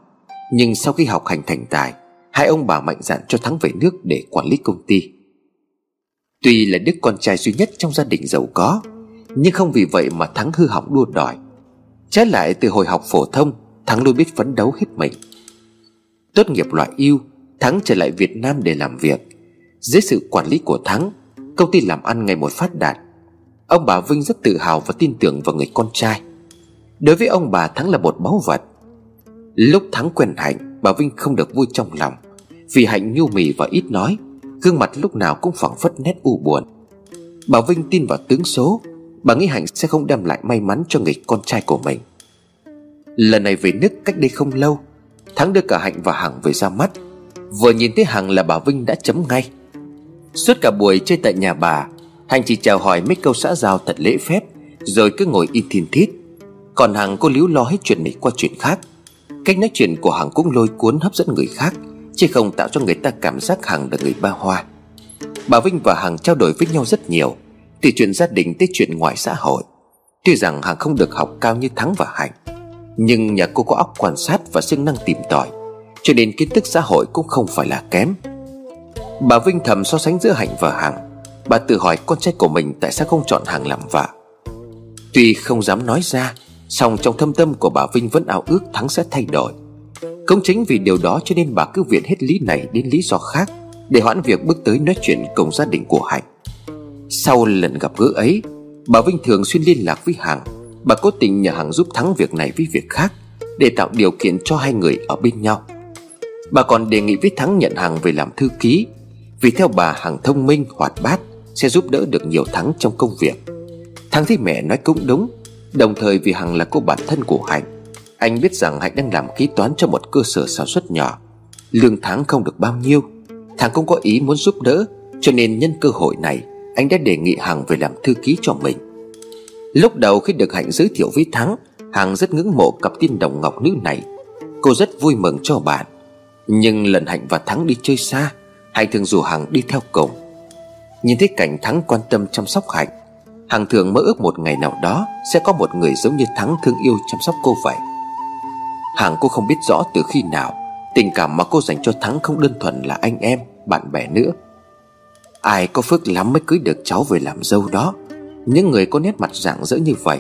Nhưng sau khi học hành thành tài, Hai ông bà mạnh dạn cho Thắng về nước để quản lý công ty. Tuy là đứa con trai duy nhất trong gia đình giàu có, Nhưng không vì vậy mà Thắng hư hỏng đua đòi. Trái lại, từ hồi học phổ thông, Thắng luôn biết phấn đấu hết mình. Tốt nghiệp loại yêu Thắng trở lại Việt Nam để làm việc. Dưới sự quản lý của Thắng, Công ty làm ăn ngày một phát đạt. Ông bà Vinh rất tự hào và tin tưởng vào người con trai. Đối với ông bà, Thắng là một báu vật. Lúc Thắng quen Hạnh, Bà Vinh không được vui trong lòng. Vì Hạnh nhu mì và ít nói, Gương mặt lúc nào cũng phẳng phất nét u buồn. Bà Vinh tin vào tướng số, Bà nghĩ Hạnh sẽ không đem lại may mắn cho người con trai của mình. Lần này về nước cách đây không lâu, Thắng đưa cả Hạnh và Hằng về ra mắt. Vừa nhìn thấy Hằng là bà Vinh đã chấm ngay. Suốt cả buổi chơi tại nhà bà, Hằng chỉ chào hỏi mấy câu xã giao thật lễ phép, Rồi cứ ngồi im thiên thít. Còn Hằng cô líu lo hết chuyện này qua chuyện khác. Cách nói chuyện của Hằng cũng lôi cuốn hấp dẫn người khác, Chứ không tạo cho người ta cảm giác Hằng là người ba hoa. Bà Vinh và Hằng trao đổi với nhau rất nhiều, Từ chuyện gia đình tới chuyện ngoài xã hội. Tuy rằng Hằng không được học cao như Thắng và Hạnh, Nhưng nhà cô có óc quan sát và siêng năng tìm tòi, Cho nên kiến thức xã hội cũng không phải là kém. Bà Vinh thầm so sánh giữa Hạnh và Hằng. Bà tự hỏi con trai của mình tại sao không chọn Hằng làm vợ. Tuy không dám nói ra, song trong thâm tâm của bà Vinh vẫn ao ước Thắng sẽ thay đổi. Cũng chính vì điều đó cho nên bà cứ viện hết lý này đến lý do khác Để hoãn việc bước tới nói chuyện cùng gia đình của Hạnh. Sau lần gặp gỡ ấy, Bà Vinh thường xuyên liên lạc với Hằng. Bà cố tình nhờ Hằng giúp Thắng việc này với việc khác Để tạo điều kiện cho hai người ở bên nhau. Bà còn đề nghị với Thắng nhận Hằng về làm thư ký vì theo bà Hằng thông minh, hoạt bát Sẽ giúp đỡ được nhiều Thắng trong công việc. Thắng thấy mẹ nói cũng đúng Đồng thời vì Hằng là cô bạn thân của Hạnh Anh biết rằng Hạnh đang làm kế toán cho một cơ sở sản xuất nhỏ. Lương tháng không được bao nhiêu thắng cũng có ý muốn giúp đỡ Cho nên nhân cơ hội này Anh đã đề nghị Hằng về làm thư ký cho mình. Lúc đầu khi được Hạnh giới thiệu với Thắng Hằng rất ngưỡng mộ cặp tiên đồng ngọc nữ này. Cô rất vui mừng cho bạn. Nhưng lần Hạnh và Thắng đi chơi xa Hạnh thường rủ Hằng đi theo cùng Nhìn thấy cảnh Thắng quan tâm chăm sóc Hạnh Hằng thường mơ ước một ngày nào đó Sẽ có một người giống như Thắng thương yêu chăm sóc cô vậy. Hằng cô không biết rõ từ khi nào Tình cảm mà cô dành cho Thắng không đơn thuần là anh em, bạn bè nữa. Ai có phước lắm mới cưới được cháu về làm dâu đó. Những người có nét mặt rạng rỡ như vậy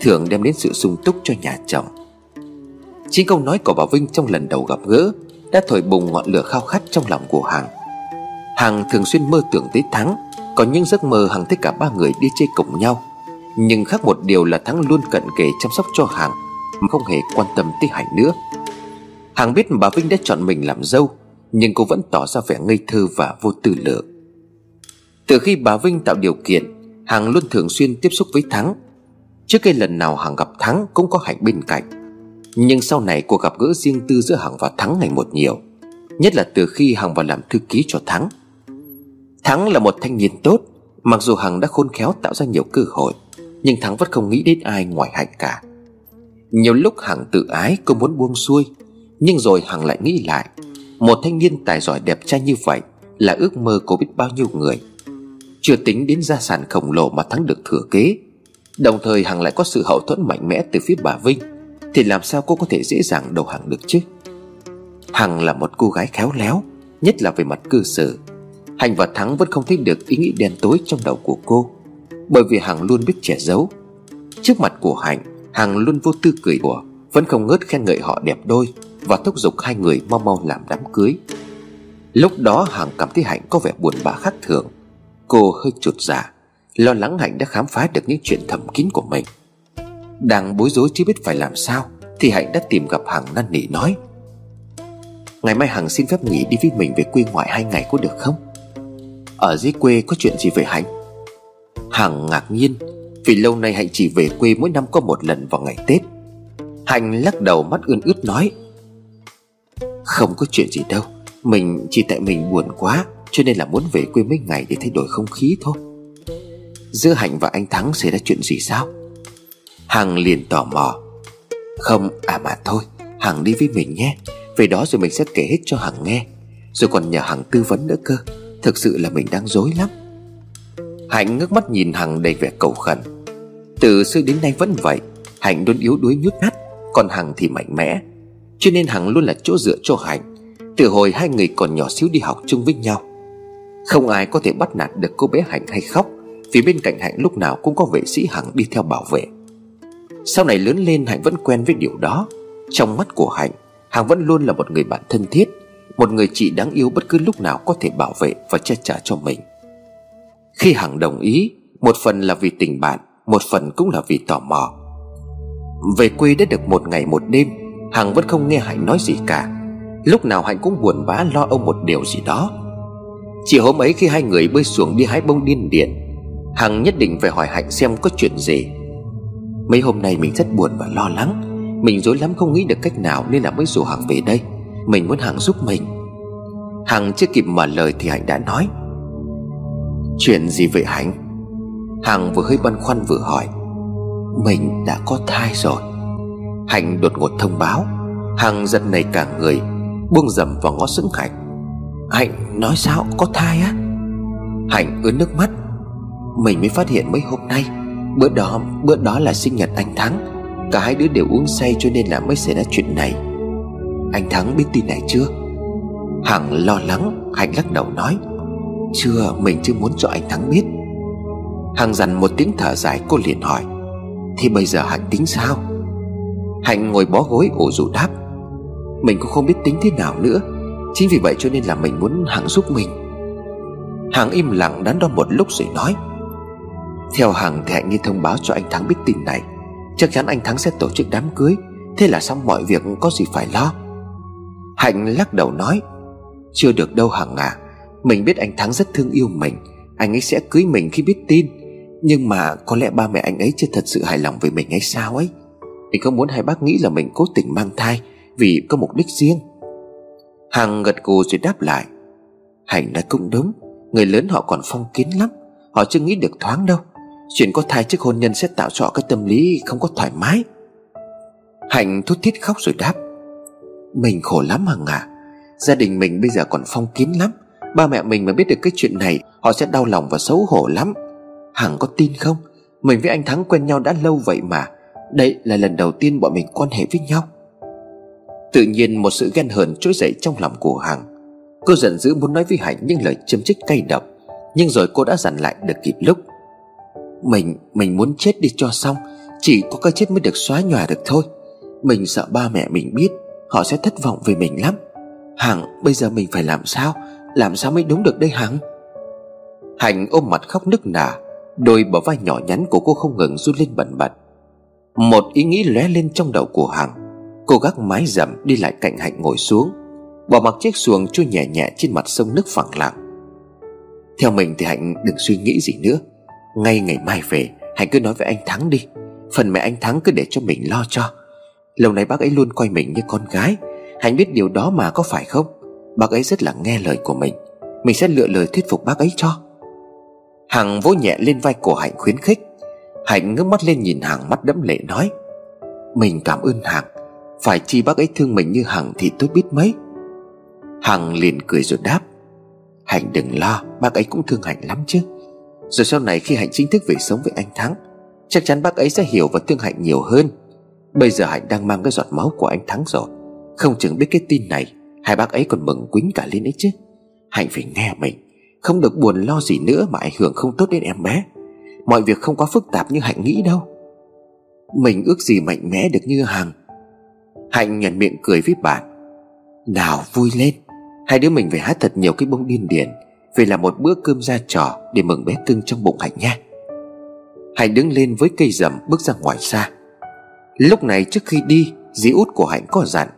Thường đem đến sự sung túc cho nhà chồng. Chính câu nói của bà Vinh trong lần đầu gặp gỡ Đã thổi bùng ngọn lửa khao khát trong lòng của Hằng. Hằng thường xuyên mơ tưởng tới Thắng, có những giấc mơ Hằng thấy cả ba người đi chơi cùng nhau. Nhưng khác một điều là Thắng luôn cận kề chăm sóc cho Hằng Mà không hề quan tâm tới Hạnh nữa. Hằng biết bà Vinh đã chọn mình làm dâu, Nhưng cô vẫn tỏ ra vẻ ngây thơ và vô tư lựa. Từ khi bà Vinh tạo điều kiện Hằng luôn thường xuyên tiếp xúc với Thắng. Trước cái lần nào Hằng gặp Thắng cũng có Hạnh bên cạnh. Nhưng sau này cuộc gặp gỡ riêng tư giữa Hằng và Thắng ngày một nhiều, Nhất là từ khi Hằng vào làm thư ký cho Thắng. Thắng là một thanh niên tốt. Mặc dù Hằng đã khôn khéo tạo ra nhiều cơ hội, Nhưng Thắng vẫn không nghĩ đến ai ngoài Hạnh cả. Nhiều lúc Hằng tự ái, cô muốn buông xuôi, Nhưng rồi Hằng lại nghĩ lại, Một thanh niên tài giỏi đẹp trai như vậy Là ước mơ của biết bao nhiêu người. Chưa tính đến gia sản khổng lồ mà Thắng được thừa kế, Đồng thời Hằng lại có sự hậu thuẫn mạnh mẽ từ phía bà Vinh, Thì làm sao cô có thể dễ dàng đầu hàng được chứ? Hằng là một cô gái khéo léo, Nhất là về mặt cư xử Hạnh và Thắng vẫn không thấy được ý nghĩ đen tối trong đầu của cô, Bởi vì Hằng luôn biết che giấu. Trước mặt của Hạnh, Hằng luôn vô tư cười đùa, Vẫn không ngớt khen ngợi họ đẹp đôi Và thúc giục hai người mau mau làm đám cưới. Lúc đó Hằng cảm thấy Hạnh có vẻ buồn bã khác thường. Cô hơi chột dạ Lo lắng Hạnh đã khám phá được những chuyện thầm kín của mình. Đang bối rối chưa biết phải làm sao Thì Hạnh đã tìm gặp Hằng năn nỉ nói, Ngày mai Hằng xin phép nghỉ đi với mình về quê ngoại hai ngày có được không? Ở dưới quê có chuyện gì về Hạnh? Hằng ngạc nhiên, Vì lâu nay Hạnh chỉ về quê mỗi năm có một lần vào ngày Tết. Hạnh lắc đầu mắt ươn ướt nói, Không có chuyện gì đâu, Mình chỉ tại mình buồn quá, Cho nên là muốn về quê mấy ngày để thay đổi không khí thôi. Giữa Hạnh và anh Thắng xảy ra chuyện gì sao? Hằng liền tò mò, Không à mà thôi, Hằng đi với mình nhé, Về đó rồi mình sẽ kể hết cho Hằng nghe, Rồi còn nhờ Hằng tư vấn nữa cơ. Thực sự là mình đang dối lắm. Hạnh ngước mắt nhìn Hằng đầy vẻ cầu khẩn. Từ xưa đến nay vẫn vậy, Hạnh luôn yếu đuối nhút nhát, Còn Hằng thì mạnh mẽ. Cho nên Hằng luôn là chỗ dựa cho Hạnh. Từ hồi hai người còn nhỏ xíu đi học chung với nhau. Không ai có thể bắt nạt được cô bé Hạnh hay khóc, Vì bên cạnh Hạnh lúc nào cũng có vệ sĩ Hằng đi theo bảo vệ. Sau này lớn lên Hạnh vẫn quen với điều đó. Trong mắt của Hạnh, Hằng vẫn luôn là một người bạn thân thiết một người chị đáng yêu bất cứ lúc nào có thể bảo vệ và che chở cho mình. Khi Hằng đồng ý, Một phần là vì tình bạn, Một phần cũng là vì tò mò. Về quê đã được một ngày một đêm, Hằng vẫn không nghe Hạnh nói gì cả. Lúc nào Hạnh cũng buồn bã lo âu một điều gì đó. Chỉ hôm ấy khi hai người bơi xuống đi hái bông điên điển, Hằng nhất định phải hỏi Hạnh xem có chuyện gì. Mấy hôm nay mình rất buồn và lo lắng, Mình dối lắm không nghĩ được cách nào Nên là mới rủ Hằng về đây. Mình muốn Hằng giúp mình. Hằng chưa kịp mở lời thì Hạnh đã nói. Chuyện gì vậy Hạnh? Hằng vừa hơi băn khoăn vừa hỏi. Mình đã có thai rồi. Hạnh đột ngột thông báo. Hằng giật này cả người, Buông dầm vào ngó sững Hạnh. Hạnh nói sao? Có thai á? Hạnh ướt nước mắt. Mình mới phát hiện mấy hôm nay, Bữa đó bữa đó là sinh nhật anh Thắng. Cả hai đứa đều uống say cho nên là mới xảy ra chuyện này. Anh Thắng biết tin này chưa? Hằng lo lắng Hạnh lắc đầu nói. Chưa, mình chưa muốn cho anh Thắng biết. Hằng dằn một tiếng thở dài, cô liền hỏi. Thì bây giờ Hạnh tính sao? Hạnh ngồi bó gối, ủ rủ đáp. Mình cũng không biết tính thế nào nữa. Chính vì vậy cho nên là mình muốn Hằng giúp mình. Hằng im lặng đắn đo một lúc rồi nói. Theo Hằng thì Hạnh như thông báo cho anh Thắng biết tin này. Chắc chắn anh Thắng sẽ tổ chức đám cưới. Thế là xong mọi việc, có gì phải lo. Hạnh lắc đầu nói, Chưa được đâu Hằng à Mình biết anh Thắng rất thương yêu mình, Anh ấy sẽ cưới mình khi biết tin. Nhưng mà có lẽ ba mẹ anh ấy chưa thật sự hài lòng về mình hay sao ấy? Mình không muốn hai bác nghĩ là mình cố tình mang thai Vì có mục đích riêng? Hằng gật gù rồi đáp lại, Hạnh nói cũng đúng, Người lớn họ còn phong kiến lắm, Họ chưa nghĩ được thoáng đâu. Chuyện có thai trước hôn nhân sẽ tạo cho họ cái tâm lý không có thoải mái. Hạnh thút thít khóc rồi đáp mình khổ lắm Hằng à Gia đình mình bây giờ còn phong kiến lắm. Ba mẹ mình mà biết được cái chuyện này Họ sẽ đau lòng và xấu hổ lắm. Hằng có tin không? Mình với anh Thắng quen nhau đã lâu vậy mà. Đây là lần đầu tiên bọn mình quan hệ với nhau. Tự nhiên một sự ghen hờn trỗi dậy trong lòng của Hằng. Cô giận dữ muốn nói với Hạnh những lời châm chích cay độc. Nhưng rồi cô đã dặn lại được kịp lúc. Mình, mình muốn chết đi cho xong Chỉ có cái chết mới được xóa nhòa được thôi. Mình sợ ba mẹ mình biết. Họ sẽ thất vọng về mình lắm. Hằng, bây giờ mình phải làm sao? Làm sao mới đúng được đây Hằng? Hạnh ôm mặt khóc nức nở, Đôi bờ vai nhỏ nhắn của cô không ngừng run lên bẩn bật. Một ý nghĩ lóe lên trong đầu của Hằng. Cô gác mái dầm đi lại cạnh Hạnh ngồi xuống, Bỏ mặc chiếc xuồng trôi nhẹ nhẹ trên mặt sông nước phẳng lặng. Theo mình thì Hạnh đừng suy nghĩ gì nữa. Ngay ngày mai về, Hạnh cứ nói với anh Thắng đi. Phần mẹ anh Thắng cứ để cho mình lo cho. Lâu nay bác ấy luôn coi mình như con gái. Hạnh biết điều đó mà có phải không? Bác ấy rất là nghe lời của mình. Mình sẽ lựa lời thuyết phục bác ấy cho. Hằng vỗ nhẹ lên vai của Hạnh khuyến khích. Hạnh ngước mắt lên nhìn Hằng mắt đẫm lệ nói, Mình cảm ơn Hằng. Phải chi bác ấy thương mình như Hằng thì tôi biết mấy. Hằng liền cười rồi đáp, Hạnh đừng lo, Bác ấy cũng thương Hạnh lắm chứ. Rồi sau này khi Hạnh chính thức về sống với anh Thắng, Chắc chắn bác ấy sẽ hiểu và thương Hạnh nhiều hơn. Bây giờ Hạnh đang mang cái giọt máu của anh Thắng rồi. Không chừng biết cái tin này, Hai bác ấy còn mừng quýnh cả lên ấy chứ. Hạnh phải nghe mình, Không được buồn lo gì nữa mà ảnh hưởng không tốt đến em bé. Mọi việc không quá phức tạp như Hạnh nghĩ đâu. Mình ước gì mạnh mẽ được như Hằng. Hạnh nhận miệng cười với bạn. Nào, vui lên. Hai đứa mình phải hát thật nhiều cái bông điên điển Về là một bữa cơm ra trò Để mừng bé cưng trong bụng Hạnh nha. Hạnh đứng lên với cây rầm bước ra ngoài xa. Lúc này trước khi đi, Dì út của Hạnh có dặn.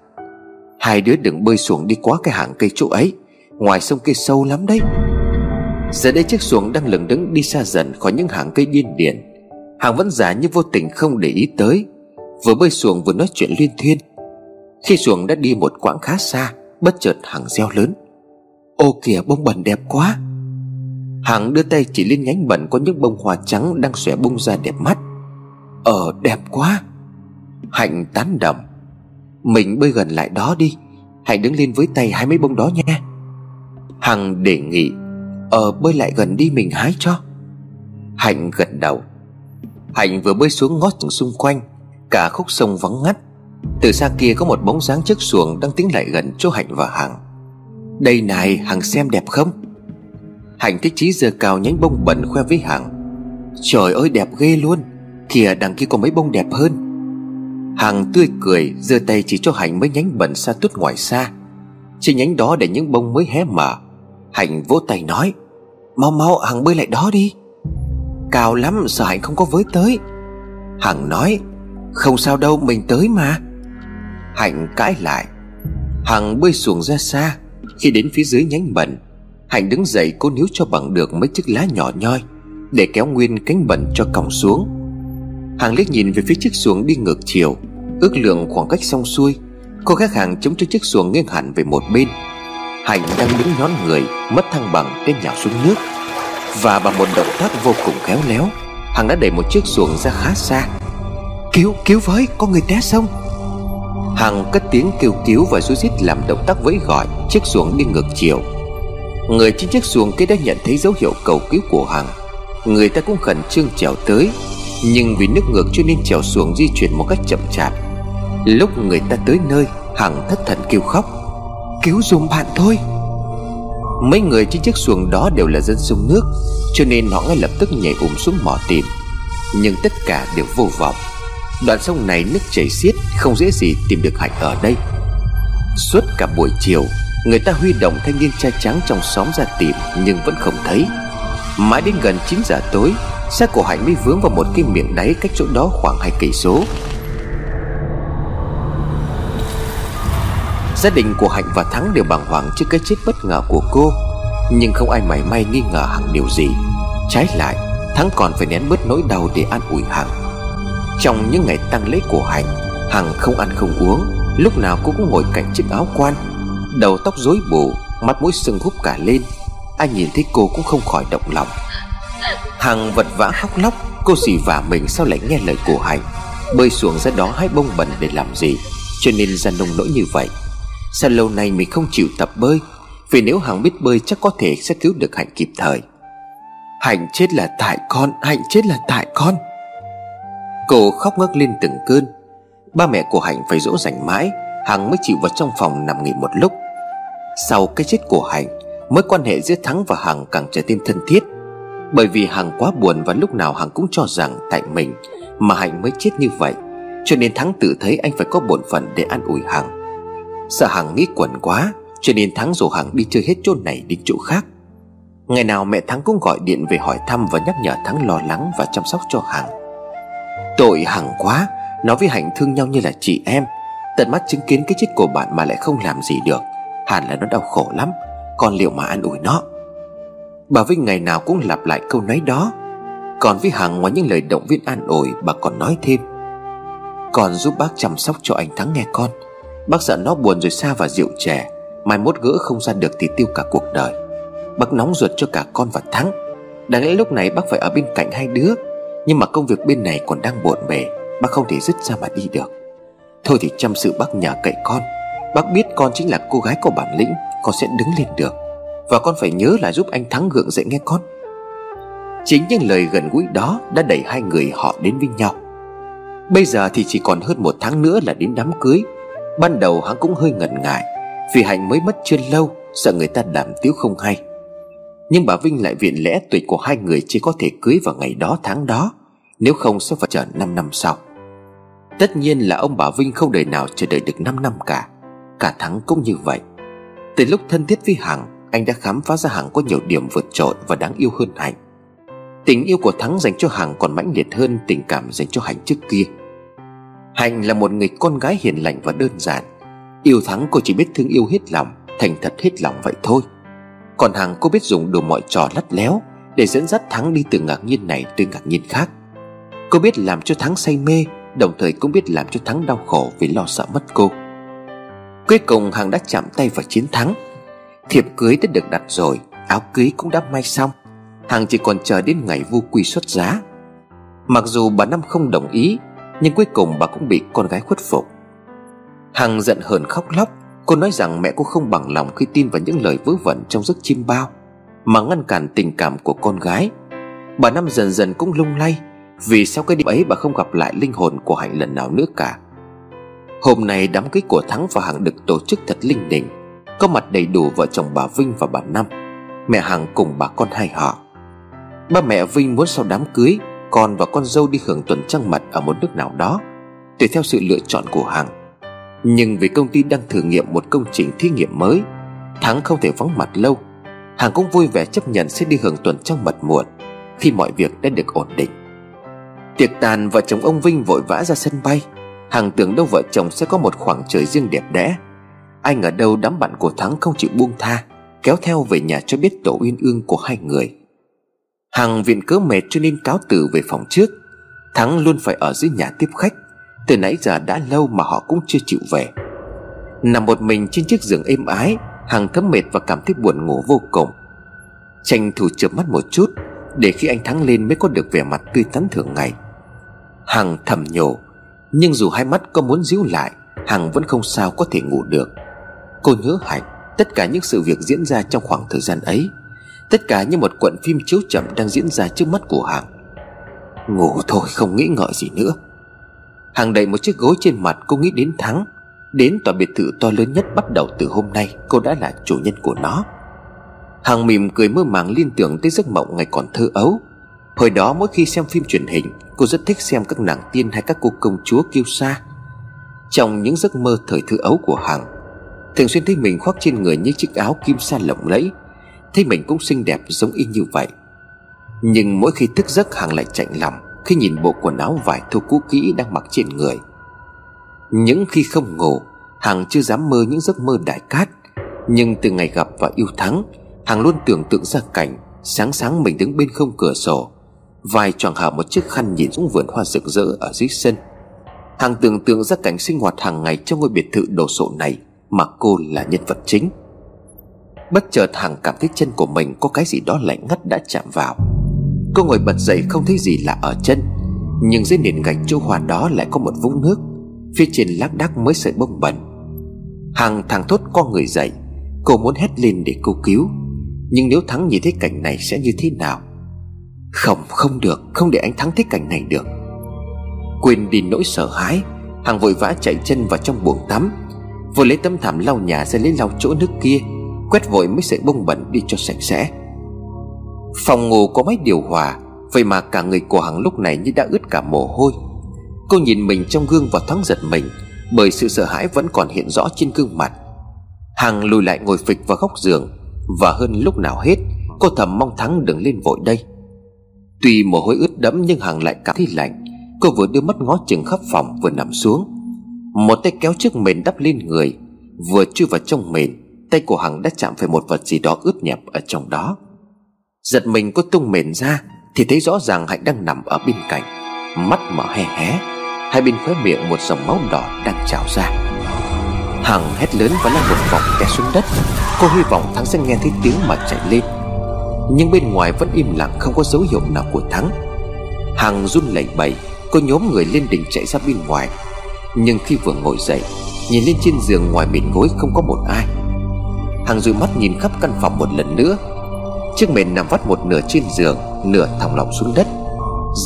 Hai đứa đừng bơi xuồng đi quá cái hàng cây chỗ ấy, Ngoài sông kia sâu lắm đấy. Giờ đây chiếc xuồng đang lừng đứng đi xa dần khỏi những hàng cây điên điển. Hàng vẫn giả như vô tình không để ý tới. Vừa bơi xuồng vừa nói chuyện liên thuyên. Khi xuồng đã đi một quãng khá xa, Bất chợt hàng reo lớn. Ô kìa, bông bẩn đẹp quá. Hằng đưa tay chỉ lên nhánh bẩn Có những bông hoa trắng đang xòe bung ra đẹp mắt. Ờ đẹp quá. Hạnh tán động, Mình bơi gần lại đó đi. Hãy đứng lên với tay hai mấy bông đó nha. Hằng đề nghị Ờ bơi lại gần đi mình hái cho. Hạnh gật đầu. Hạnh vừa bơi xuống ngót xung quanh Cả khúc sông vắng ngắt. Từ xa kia có một bóng dáng chiếc xuồng Đang tiến lại gần chỗ Hạnh và Hằng. Đây này Hằng xem đẹp không? Hạnh thích chí giờ cao nhánh bông bẩn khoe với Hằng. Trời ơi đẹp ghê luôn. Kìa đằng kia có mấy bông đẹp hơn. Hằng tươi cười giơ tay chỉ cho Hạnh mấy nhánh bẩn xa tút ngoài xa. Trên nhánh đó để những bông mới hé mở. Hạnh vỗ tay nói, Mau mau, Hằng bơi lại đó đi. Cao lắm, sợ Hạnh không có với tới. Hằng nói, Không sao đâu, mình tới mà. Hạnh cãi lại. Hằng bơi xuồng ra xa. Khi đến phía dưới nhánh bẩn, Hạnh đứng dậy cố níu cho bằng được mấy chiếc lá nhỏ nhoi Để kéo nguyên cánh bẩn cho còng xuống. Hàng liếc nhìn về phía chiếc xuồng đi ngược chiều. Ước lượng khoảng cách xong xuôi Cô khách hàng chống cho chiếc xuồng nghiêng hẳn về một bên. Hạnh đang đứng nhón người Mất thăng bằng tên nhào xuống nước. Và bằng một động tác vô cùng khéo léo Hằng đã đẩy một chiếc xuồng ra khá xa. Cứu, cứu với, có người té sông. Hằng cất tiếng kêu cứu và rối rít làm động tác vẫy gọi Chiếc xuồng đi ngược chiều. Người trên chiếc xuồng kia đã nhận thấy dấu hiệu cầu cứu của Hằng. Người ta cũng khẩn trương trèo tới nhưng vì nước ngược cho nên chèo xuồng di chuyển một cách chậm chạp. Lúc người ta tới nơi, Hằng thất thần kêu khóc. Cứu dùm bạn thôi. Mấy người trên chiếc xuồng đó đều là dân sông nước, Cho nên họ ngay lập tức nhảy ùm xuống mò tìm. Nhưng tất cả đều vô vọng. Đoạn sông này nước chảy xiết, Không dễ gì tìm được Hạnh ở đây. Suốt cả buổi chiều, Người ta huy động thanh niên trai trắng trong xóm ra tìm Nhưng vẫn không thấy. Mãi đến gần 9 giờ tối Xe của Hạnh mới vướng vào một cái miệng đáy Cách chỗ đó khoảng hai cây số. Gia đình của Hạnh và Thắng đều bàng hoàng trước cái chết bất ngờ của cô, Nhưng không ai mảy may nghi ngờ Hằng điều gì. Trái lại, Thắng còn phải nén bớt nỗi đau để an ủi Hằng. Trong những ngày tăng lễ của Hạnh, Hằng không ăn không uống, Lúc nào cô cũng ngồi cạnh chiếc áo quan, Đầu tóc rối bù Mắt mũi sưng húp cả lên. Ai nhìn thấy cô cũng không khỏi động lòng. Hằng vật vã khóc lóc, Cô xì vả mình sao lại nghe lời của Hạnh? Bơi xuống ra đó hái bông bẩn để làm gì? Cho nên ra nông nỗi như vậy. Sao lâu nay mình không chịu tập bơi, Vì nếu Hằng biết bơi chắc có thể sẽ cứu được Hạnh kịp thời. Hạnh chết là tại con, Hạnh chết là tại con. Cô khóc ngất lên từng cơn. Ba mẹ của Hạnh phải dỗ dành mãi, Hằng mới chịu vào trong phòng nằm nghỉ một lúc. Sau cái chết của Hạnh, Mối quan hệ giữa Thắng và Hằng càng trở nên thân thiết. Bởi vì Hằng quá buồn Và lúc nào Hằng cũng cho rằng tại mình Mà Hạnh mới chết như vậy. Cho nên Thắng tự thấy anh phải có bổn phận để an ủi Hằng. Sợ Hằng nghĩ quẩn quá, Cho nên Thắng rủ Hằng đi chơi hết chỗ này đến chỗ khác. Ngày nào mẹ Thắng cũng gọi điện về hỏi thăm Và nhắc nhở Thắng lo lắng và chăm sóc cho Hằng. Tội Hằng quá Nó với Hạnh thương nhau như là chị em. Tận mắt chứng kiến cái chết của bạn mà lại không làm gì được. Hẳn là nó đau khổ lắm. Còn liệu mà an ủi nó? Bà Vinh ngày nào cũng lặp lại câu nói đó. Còn với Hằng, ngoài những lời động viên an ủi, Bà còn nói thêm. Còn giúp bác chăm sóc cho anh Thắng nghe con. Bác sợ nó buồn rồi xa và rượu chè. Mai mốt gỡ không ra được thì tiêu cả cuộc đời. Bác nóng ruột cho cả con và Thắng. Đáng lẽ lúc này bác phải ở bên cạnh hai đứa. Nhưng mà công việc bên này còn đang bộn bề. Bác không thể dứt ra mà đi được. Thôi thì chăm sự bác nhờ cậy con. Bác biết con chính là cô gái có bản lĩnh, Con sẽ đứng lên được. Và con phải nhớ là giúp anh Thắng gượng dậy nghe con. Chính những lời gần gũi đó Đã đẩy hai người họ đến với nhau. Bây giờ thì chỉ còn hơn một tháng nữa là đến đám cưới. Ban đầu hắn cũng hơi ngần ngại, Vì Hạnh mới mất chưa lâu, Sợ người ta đàm tiếu không hay. Nhưng bà Vinh lại viện lẽ tuổi của hai người Chỉ có thể cưới vào ngày đó tháng đó, Nếu không sẽ phải chờ 5 năm sau. Tất nhiên là ông bà Vinh không đời nào chờ đợi được 5 năm cả. Cả Thắng cũng như vậy. Từ lúc thân thiết với Hằng anh đã khám phá ra Hằng có nhiều điểm vượt trội Và đáng yêu hơn Hạnh. Tình yêu của Thắng dành cho Hằng còn mãnh liệt hơn Tình cảm dành cho Hạnh trước kia. Hạnh là một người con gái hiền lành và đơn giản. Yêu Thắng cô chỉ biết thương yêu hết lòng, Thành thật hết lòng vậy thôi. Còn Hằng cô biết dùng đủ mọi trò lắt léo Để dẫn dắt Thắng đi từ ngạc nhiên này tới ngạc nhiên khác. Cô biết làm cho Thắng say mê, Đồng thời cũng biết làm cho Thắng đau khổ Vì lo sợ mất cô. Cuối cùng Hằng đã chạm tay vào chiến thắng. Thiệp cưới đã được đặt rồi, Áo cưới cũng đã may xong. Hằng chỉ còn chờ đến ngày vu quy xuất giá. Mặc dù bà Năm không đồng ý, Nhưng cuối cùng bà cũng bị con gái khuất phục. Hằng giận hờn khóc lóc. Cô nói rằng mẹ cô không bằng lòng khi tin vào những lời vớ vẩn trong giấc chim bao, Mà ngăn cản tình cảm của con gái. Bà Năm dần dần cũng lung lay, Vì sau cái đêm ấy bà không gặp lại linh hồn của Hạnh lần nào nữa cả. Hôm nay đám cưới của Thắng và Hằng được tổ chức thật linh đình. Có mặt đầy đủ vợ chồng bà Vinh và bà Năm. Mẹ Hằng cùng bà con hai họ. Ba mẹ Vinh muốn sau đám cưới, Con và con dâu đi hưởng tuần trăng mật ở một nước nào đó Tùy theo sự lựa chọn của Hằng. Nhưng vì công ty đang thử nghiệm một công trình thí nghiệm mới, Thắng không thể vắng mặt lâu. Hằng cũng vui vẻ chấp nhận sẽ đi hưởng tuần trăng mật muộn, Khi mọi việc đã được ổn định. Tiệc tàn vợ chồng ông Vinh vội vã ra sân bay. Hằng tưởng đâu vợ chồng sẽ có một khoảng trời riêng đẹp đẽ. Ai ngờ đâu đám bạn của Thắng không chịu buông tha, Kéo theo về nhà cho biết tổ uyên ương của hai người. Hằng viện cớ mệt cho nên cáo từ về phòng trước. Thắng luôn phải ở dưới nhà tiếp khách, Từ nãy giờ đã lâu mà họ cũng chưa chịu về. Nằm một mình trên chiếc giường êm ái Hằng thấm mệt và cảm thấy buồn ngủ vô cùng. Tranh thủ chợp mắt một chút, Để khi anh Thắng lên mới có được vẻ mặt tươi tắn thường ngày. Hằng thầm nhổ Nhưng dù hai mắt có muốn díu lại Hằng vẫn không sao có thể ngủ được. Cô nhớ Hạnh Tất cả những sự việc diễn ra trong khoảng thời gian ấy, Tất cả như một cuộn phim chiếu chậm đang diễn ra trước mắt của Hằng. Ngủ thôi, không nghĩ ngợi gì nữa. Hằng đẩy một chiếc gối trên mặt cô nghĩ đến Thắng, Đến tòa biệt thự to lớn nhất bắt đầu từ hôm nay, Cô đã là chủ nhân của nó. Hằng mỉm cười mơ màng liên tưởng tới giấc mộng ngày còn thơ ấu. Hồi đó mỗi khi xem phim truyền hình, Cô rất thích xem các nàng tiên hay các cô công chúa kiêu sa. Trong những giấc mơ thời thơ ấu của Hằng Thường xuyên thấy mình khoác trên người những chiếc áo kim sa lộng lẫy. Thấy mình cũng xinh đẹp giống y như vậy. Nhưng mỗi khi thức giấc Hằng lại chạnh lòng Khi nhìn bộ quần áo vải thô cũ kỹ đang mặc trên người. Những khi không ngủ, Hằng chưa dám mơ những giấc mơ đại cát. Nhưng từ ngày gặp và yêu Thắng, Hằng luôn tưởng tượng ra cảnh Sáng sáng mình đứng bên không cửa sổ Vài choàng hở một chiếc khăn nhìn xuống vườn hoa rực rỡ ở dưới sân. Hằng tưởng tượng ra cảnh sinh hoạt hàng ngày trong ngôi biệt thự đồ sộ này. Mà cô là nhân vật chính. Bất chợt Hằng cảm thấy chân của mình Có cái gì đó lạnh ngắt đã chạm vào. Cô ngồi bật dậy không thấy gì lạ ở chân, Nhưng dưới nền gạch châu hoàn đó lại có một vũng nước, Phía trên lác đác mới sợi bông bẩn. Hằng thằng thốt co người dậy, Cô muốn hét lên để cô cứu, Nhưng nếu Thắng nhìn thấy cảnh này sẽ như thế nào? Không không được, Không để anh Thắng thấy cảnh này được. Quên đi nỗi sợ hãi, Hằng vội vã chạy chân vào trong buồng tắm. Vừa lấy tấm thảm lau nhà ra lấy lau chỗ nước kia, Quét vội mấy sợi bông bẩn đi cho sạch sẽ. Phòng ngủ có máy điều hòa, Vậy mà cả người của Hằng lúc này như đã ướt cả mồ hôi. Cô nhìn mình trong gương và thoáng giật mình, Bởi sự sợ hãi vẫn còn hiện rõ trên gương mặt. Hằng lùi lại ngồi phịch vào góc giường, Và hơn lúc nào hết, Cô thầm mong Thắng đừng lên vội đây. Tuy mồ hôi ướt đẫm nhưng Hằng lại cảm thấy lạnh, Cô vừa đưa mắt ngó chừng khắp phòng vừa nằm xuống. Một tay kéo chiếc mền đắp lên người. Vừa chui vào trong mền, Tay của Hằng đã chạm phải một vật gì đó ướt nhẹp ở trong đó. Giật mình có tung mền ra, Thì thấy rõ ràng Hạnh đang nằm ở bên cạnh. Mắt mở hé hé, Hai bên khóe miệng một dòng máu đỏ đang trào ra. Hằng hét lớn và lăn một vòng té xuống đất. Cô hy vọng Thắng sẽ nghe thấy tiếng mà chạy lên. Nhưng bên ngoài vẫn im lặng, không có dấu hiệu nào của Thắng. Hằng run lẩy bẩy, Cô nhóm người lên đỉnh chạy ra bên ngoài. Nhưng khi vừa ngồi dậy, Nhìn lên trên giường ngoài mền gối không có một ai. Hằng dụi mắt nhìn khắp căn phòng một lần nữa. Chiếc mền nằm vắt một nửa trên giường, Nửa thòng lọng xuống đất.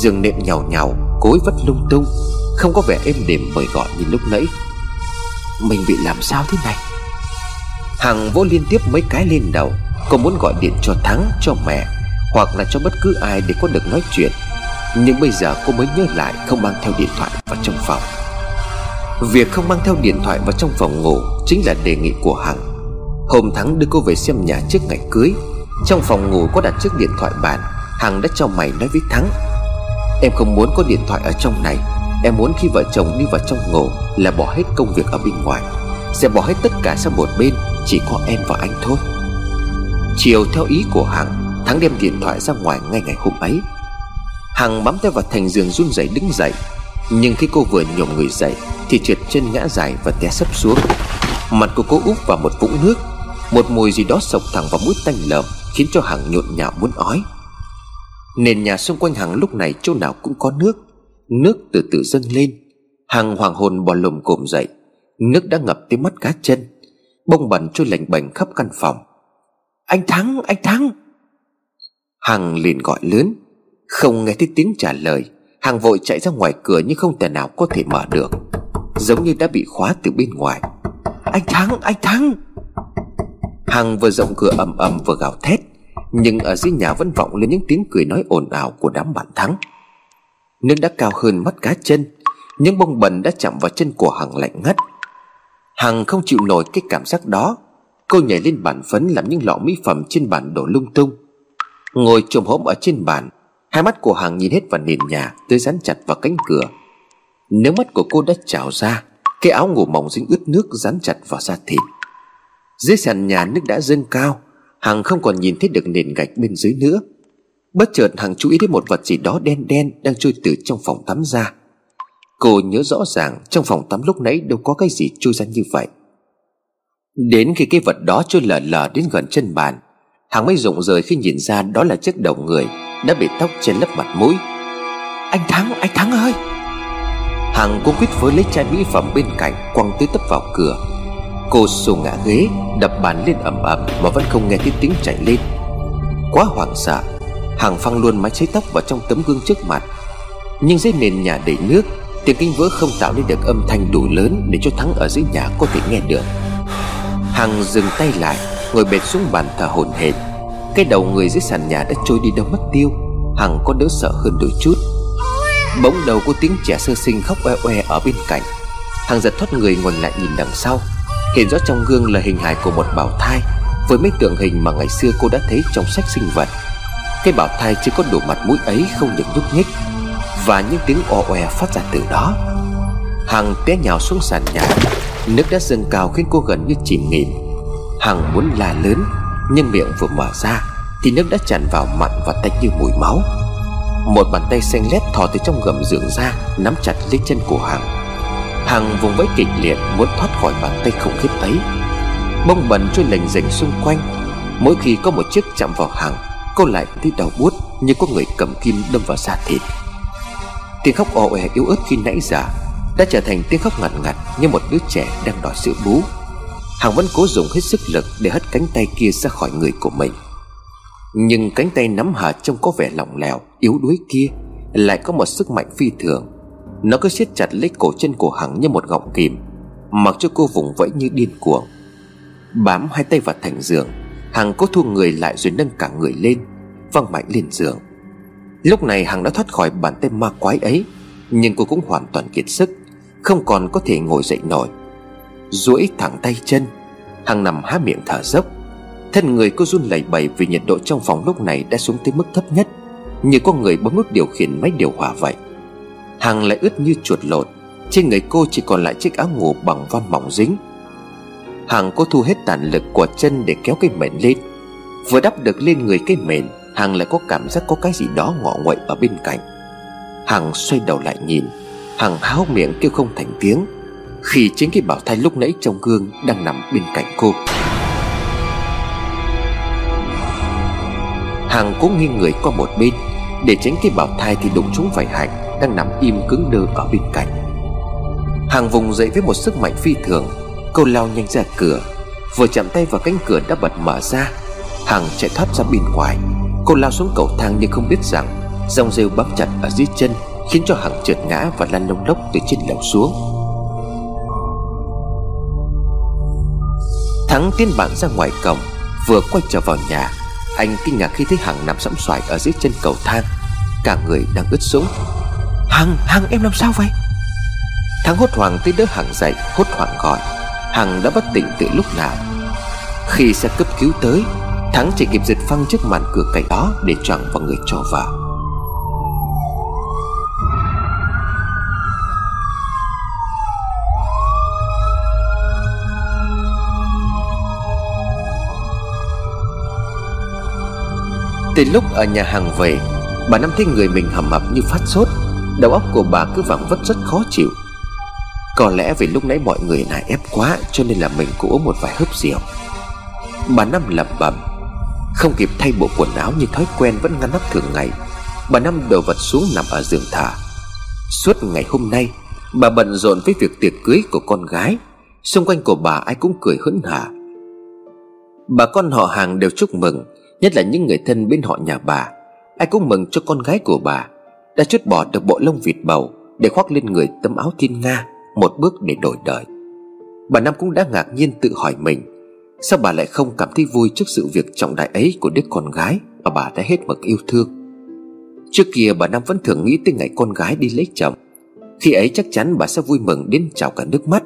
Giường nệm nhào nhào Cối vất lung tung, Không có vẻ êm đềm mời gọi như lúc nãy. Mình bị làm sao thế này? Hằng vỗ liên tiếp mấy cái lên đầu, Cô muốn gọi điện cho Thắng, cho mẹ, Hoặc là cho bất cứ ai để có được nói chuyện. Nhưng bây giờ cô mới nhớ lại, Không mang theo điện thoại vào trong phòng. Việc không mang theo điện thoại vào trong phòng ngủ Chính là đề nghị của Hằng. Hôm Thắng đưa cô về xem nhà trước ngày cưới, Trong phòng ngủ có đặt chiếc điện thoại bàn, Hằng đã cho mày nói với Thắng. Em không muốn có điện thoại ở trong này, Em muốn khi vợ chồng đi vào trong ngủ Là bỏ hết công việc ở bên ngoài, Sẽ bỏ hết tất cả sang một bên, Chỉ có em và anh thôi. Chiều theo ý của Hằng, Thắng đem điện thoại ra ngoài ngay ngày hôm ấy. Hằng bám tay vào thành giường run rẩy đứng dậy nhưng khi cô vừa nhổm người dậy Thì trượt chân ngã dài và té sấp xuống. Mặt của cô úp vào một vũng nước. Một mùi gì đó sộc thẳng vào mũi tanh lợm Khiến cho Hằng nhộn nhạo muốn ói. Nền nhà xung quanh Hằng lúc này chỗ nào cũng có nước. Nước từ từ dâng lên. Hằng hoàng hồn bò lồm cồm dậy. Nước đã ngập tới mắt cá chân. Bông bẩn trôi lạnh bành khắp căn phòng. Anh Thắng, anh Thắng! Hằng liền gọi lớn. Không nghe thấy tiếng trả lời. Hằng vội chạy ra ngoài cửa nhưng không thể nào có thể mở được. Giống như đã bị khóa từ bên ngoài. Anh Thắng, anh Thắng! Hằng vừa rộng cửa ầm ầm vừa gào thét Nhưng ở dưới nhà vẫn vọng lên những tiếng cười nói ồn ào của đám bạn Thắng. Nước đã cao hơn mắt cá chân Những bông bẩn đã chạm vào chân của Hằng lạnh ngắt. Hằng không chịu nổi cái cảm giác đó. Cô nhảy lên bàn phấn làm những lọ mỹ phẩm trên bàn đổ lung tung. Ngồi trồm hổm ở trên bàn Hai mắt của Hằng nhìn hết vào nền nhà Tới dán chặt vào cánh cửa. Nếu mắt của cô đã trào ra, Cái áo ngủ mỏng dính ướt nước dán chặt vào da thịt. Dưới sàn nhà nước đã dâng cao, Hằng không còn nhìn thấy được nền gạch bên dưới nữa. Bất chợt Hằng chú ý đến một vật gì đó đen đen Đang trôi từ trong phòng tắm ra. Cô nhớ rõ ràng Trong phòng tắm lúc nãy đâu có cái gì trôi ra như vậy. Đến khi cái vật đó trôi lờ lờ đến gần chân bàn, Hằng mới rụng rời khi nhìn ra đó là chiếc đầu người. Đã bị tóc trên lớp mặt mũi. Anh Thắng, anh Thắng ơi! Hằng cũng quyết với lấy chai mỹ phẩm bên cạnh Quăng tới tấp vào cửa. Cô xô ngã ghế Đập bàn lên ầm ầm Mà vẫn không nghe thấy tiếng chạy lên. Quá hoảng sợ Hằng phăng luôn mái cháy tóc vào trong tấm gương trước mặt. Nhưng dưới nền nhà đầy nước Tiếng kinh vỡ không tạo nên được âm thanh đủ lớn Để cho Thắng ở dưới nhà có thể nghe được. Hằng dừng tay lại Ngồi bệt xuống bàn thở hổn hển. Cái đầu người dưới sàn nhà đã trôi đi đâu mất tiêu, Hằng có đỡ sợ hơn đôi chút. Bỗng đầu có tiếng trẻ sơ sinh khóc oe oe ở bên cạnh. Hằng giật thoát người ngoảnh lại nhìn đằng sau. Hiện rõ trong gương là hình hài của một bảo thai, Với mấy tượng hình mà ngày xưa cô đã thấy trong sách sinh vật. Cái bảo thai chưa có đủ mặt mũi ấy không được nhúc nhích, Và những tiếng o oe phát ra từ đó. Hằng té nhào xuống sàn nhà, Nước đã dâng cao khiến cô gần như chìm nghỉm. Hằng muốn la lớn nhưng miệng vừa mở ra Thì nước đã tràn vào mặn và tanh như mùi máu. Một bàn tay xanh lét thò từ trong gầm giường ra, Nắm chặt lấy chân của Hằng. Hằng vùng vẫy kịch liệt, Muốn thoát khỏi bàn tay khủng khiếp ấy. Bông bẩn trôi lềnh rềnh xung quanh. Mỗi khi có một chiếc chạm vào Hằng, Cô lại thấy đau buốt Như có người cầm kim đâm vào da thịt. Tiếng khóc ồ ẻ e yếu ớt khi nãy giờ Đã trở thành tiếng khóc ngặt ngặt Như một đứa trẻ đang đòi sữa bú. Hằng vẫn cố dùng hết sức lực Để hất cánh tay kia ra khỏi người của mình. Nhưng cánh tay nắm hà trông có vẻ lỏng lẻo, Yếu đuối kia Lại có một sức mạnh phi thường. Nó cứ siết chặt lấy cổ chân của Hằng như một gọng kìm, Mặc cho cô vùng vẫy như điên cuồng. Bám hai tay vào thành giường, Hằng cố thu người lại rồi nâng cả người lên, Văng mạnh lên giường. Lúc này Hằng đã thoát khỏi bàn tay ma quái ấy, Nhưng cô cũng hoàn toàn kiệt sức, Không còn có thể ngồi dậy nổi duỗi thẳng tay chân Hằng nằm há miệng thở dốc. Thân người cô run lẩy bẩy vì nhiệt độ trong phòng lúc này đã xuống tới mức thấp nhất, Như có người bấm nút điều khiển máy điều hòa vậy. Hằng lại ướt như chuột lột, Trên người cô chỉ còn lại chiếc áo ngủ bằng von mỏng dính. Hằng cô thu hết tàn lực của chân để kéo cái mền lên. Vừa đắp được lên người cái mền, Hằng lại có cảm giác có cái gì đó ngọ nguậy ở bên cạnh. Hằng xoay đầu lại nhìn, Hằng háo miệng kêu không thành tiếng khi chính cái bảo thai lúc nãy trong gương Đang nằm bên cạnh cô. Hàng cố nghiêng người qua một bên, Để tránh cái bảo thai thì đụng trúng phải Hạnh Đang nằm im cứng đơ ở bên cạnh. Hàng vùng dậy với một sức mạnh phi thường, Cô lao nhanh ra cửa. Vừa chạm tay vào cánh cửa đã bật mở ra, Hàng chạy thoát ra bên ngoài. Cô lao xuống cầu thang nhưng không biết rằng, Dòng rêu bám chặt ở dưới chân Khiến cho Hằng trượt ngã và lăn lông lốc từ trên lầu xuống. Thắng tiến bạn ra ngoài cổng Vừa quay trở vào nhà. Anh kinh ngạc khi thấy Hằng nằm sẫm xoài ở dưới chân cầu thang. Cả người đang ướt sũng. Hằng, Hằng em làm sao vậy? Thắng hốt hoảng tới đỡ Hằng dậy Hốt hoảng gọi. Hằng đã bất tỉnh từ lúc nào. Khi xe cấp cứu tới Thắng chỉ kịp giật phăng trước màn cửa cạnh đó Để choàng vào người cho vào. Từ lúc ở nhà hàng về, Bà Năm thấy người mình hầm hập như phát sốt. Đầu óc của bà cứ vẳng vất rất khó chịu. Có lẽ vì lúc nãy mọi người nài ép quá, Cho nên là mình cũng uống một vài hớp rượu. Bà Năm lẩm bẩm, Không kịp thay bộ quần áo như thói quen vẫn ngăn nắp thường ngày, Bà Năm đổ vật xuống nằm ở giường thả. Suốt ngày hôm nay, Bà bận rộn với việc tiệc cưới của con gái. Xung quanh của bà ai cũng cười hớn hả Bà con họ hàng đều chúc mừng Nhất là những người thân bên họ nhà bà, Ai cũng mừng cho con gái của bà Đã chút bỏ được bộ lông vịt bầu Để khoác lên người tấm áo thiên nga Một bước để đổi đời. Bà Năm cũng đã ngạc nhiên tự hỏi mình, Sao bà lại không cảm thấy vui trước sự việc trọng đại ấy của đứa con gái Mà bà đã hết mực yêu thương? Trước kia bà Năm vẫn thường nghĩ tới ngày con gái đi lấy chồng. Khi ấy chắc chắn bà sẽ vui mừng đến trào cả nước mắt.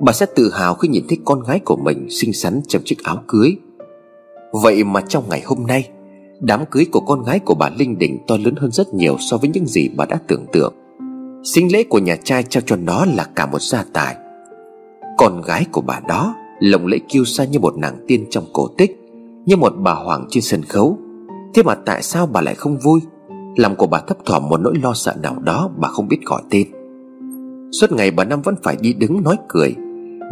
Bà sẽ tự hào khi nhìn thấy con gái của mình xinh xắn trong chiếc áo cưới. Vậy mà trong ngày hôm nay, Đám cưới của con gái của bà Linh Đình to lớn hơn rất nhiều so với những gì bà đã tưởng tượng. Sinh lễ của nhà trai trao cho nó là cả một gia tài. Con gái của bà đó lộng lẫy kiêu sa như một nàng tiên trong cổ tích, Như một bà hoàng trên sân khấu. Thế mà tại sao bà lại không vui? Lòng của bà thấp thỏm một nỗi lo sợ nào đó Bà không biết gọi tên. Suốt ngày bà Năm vẫn phải đi đứng nói cười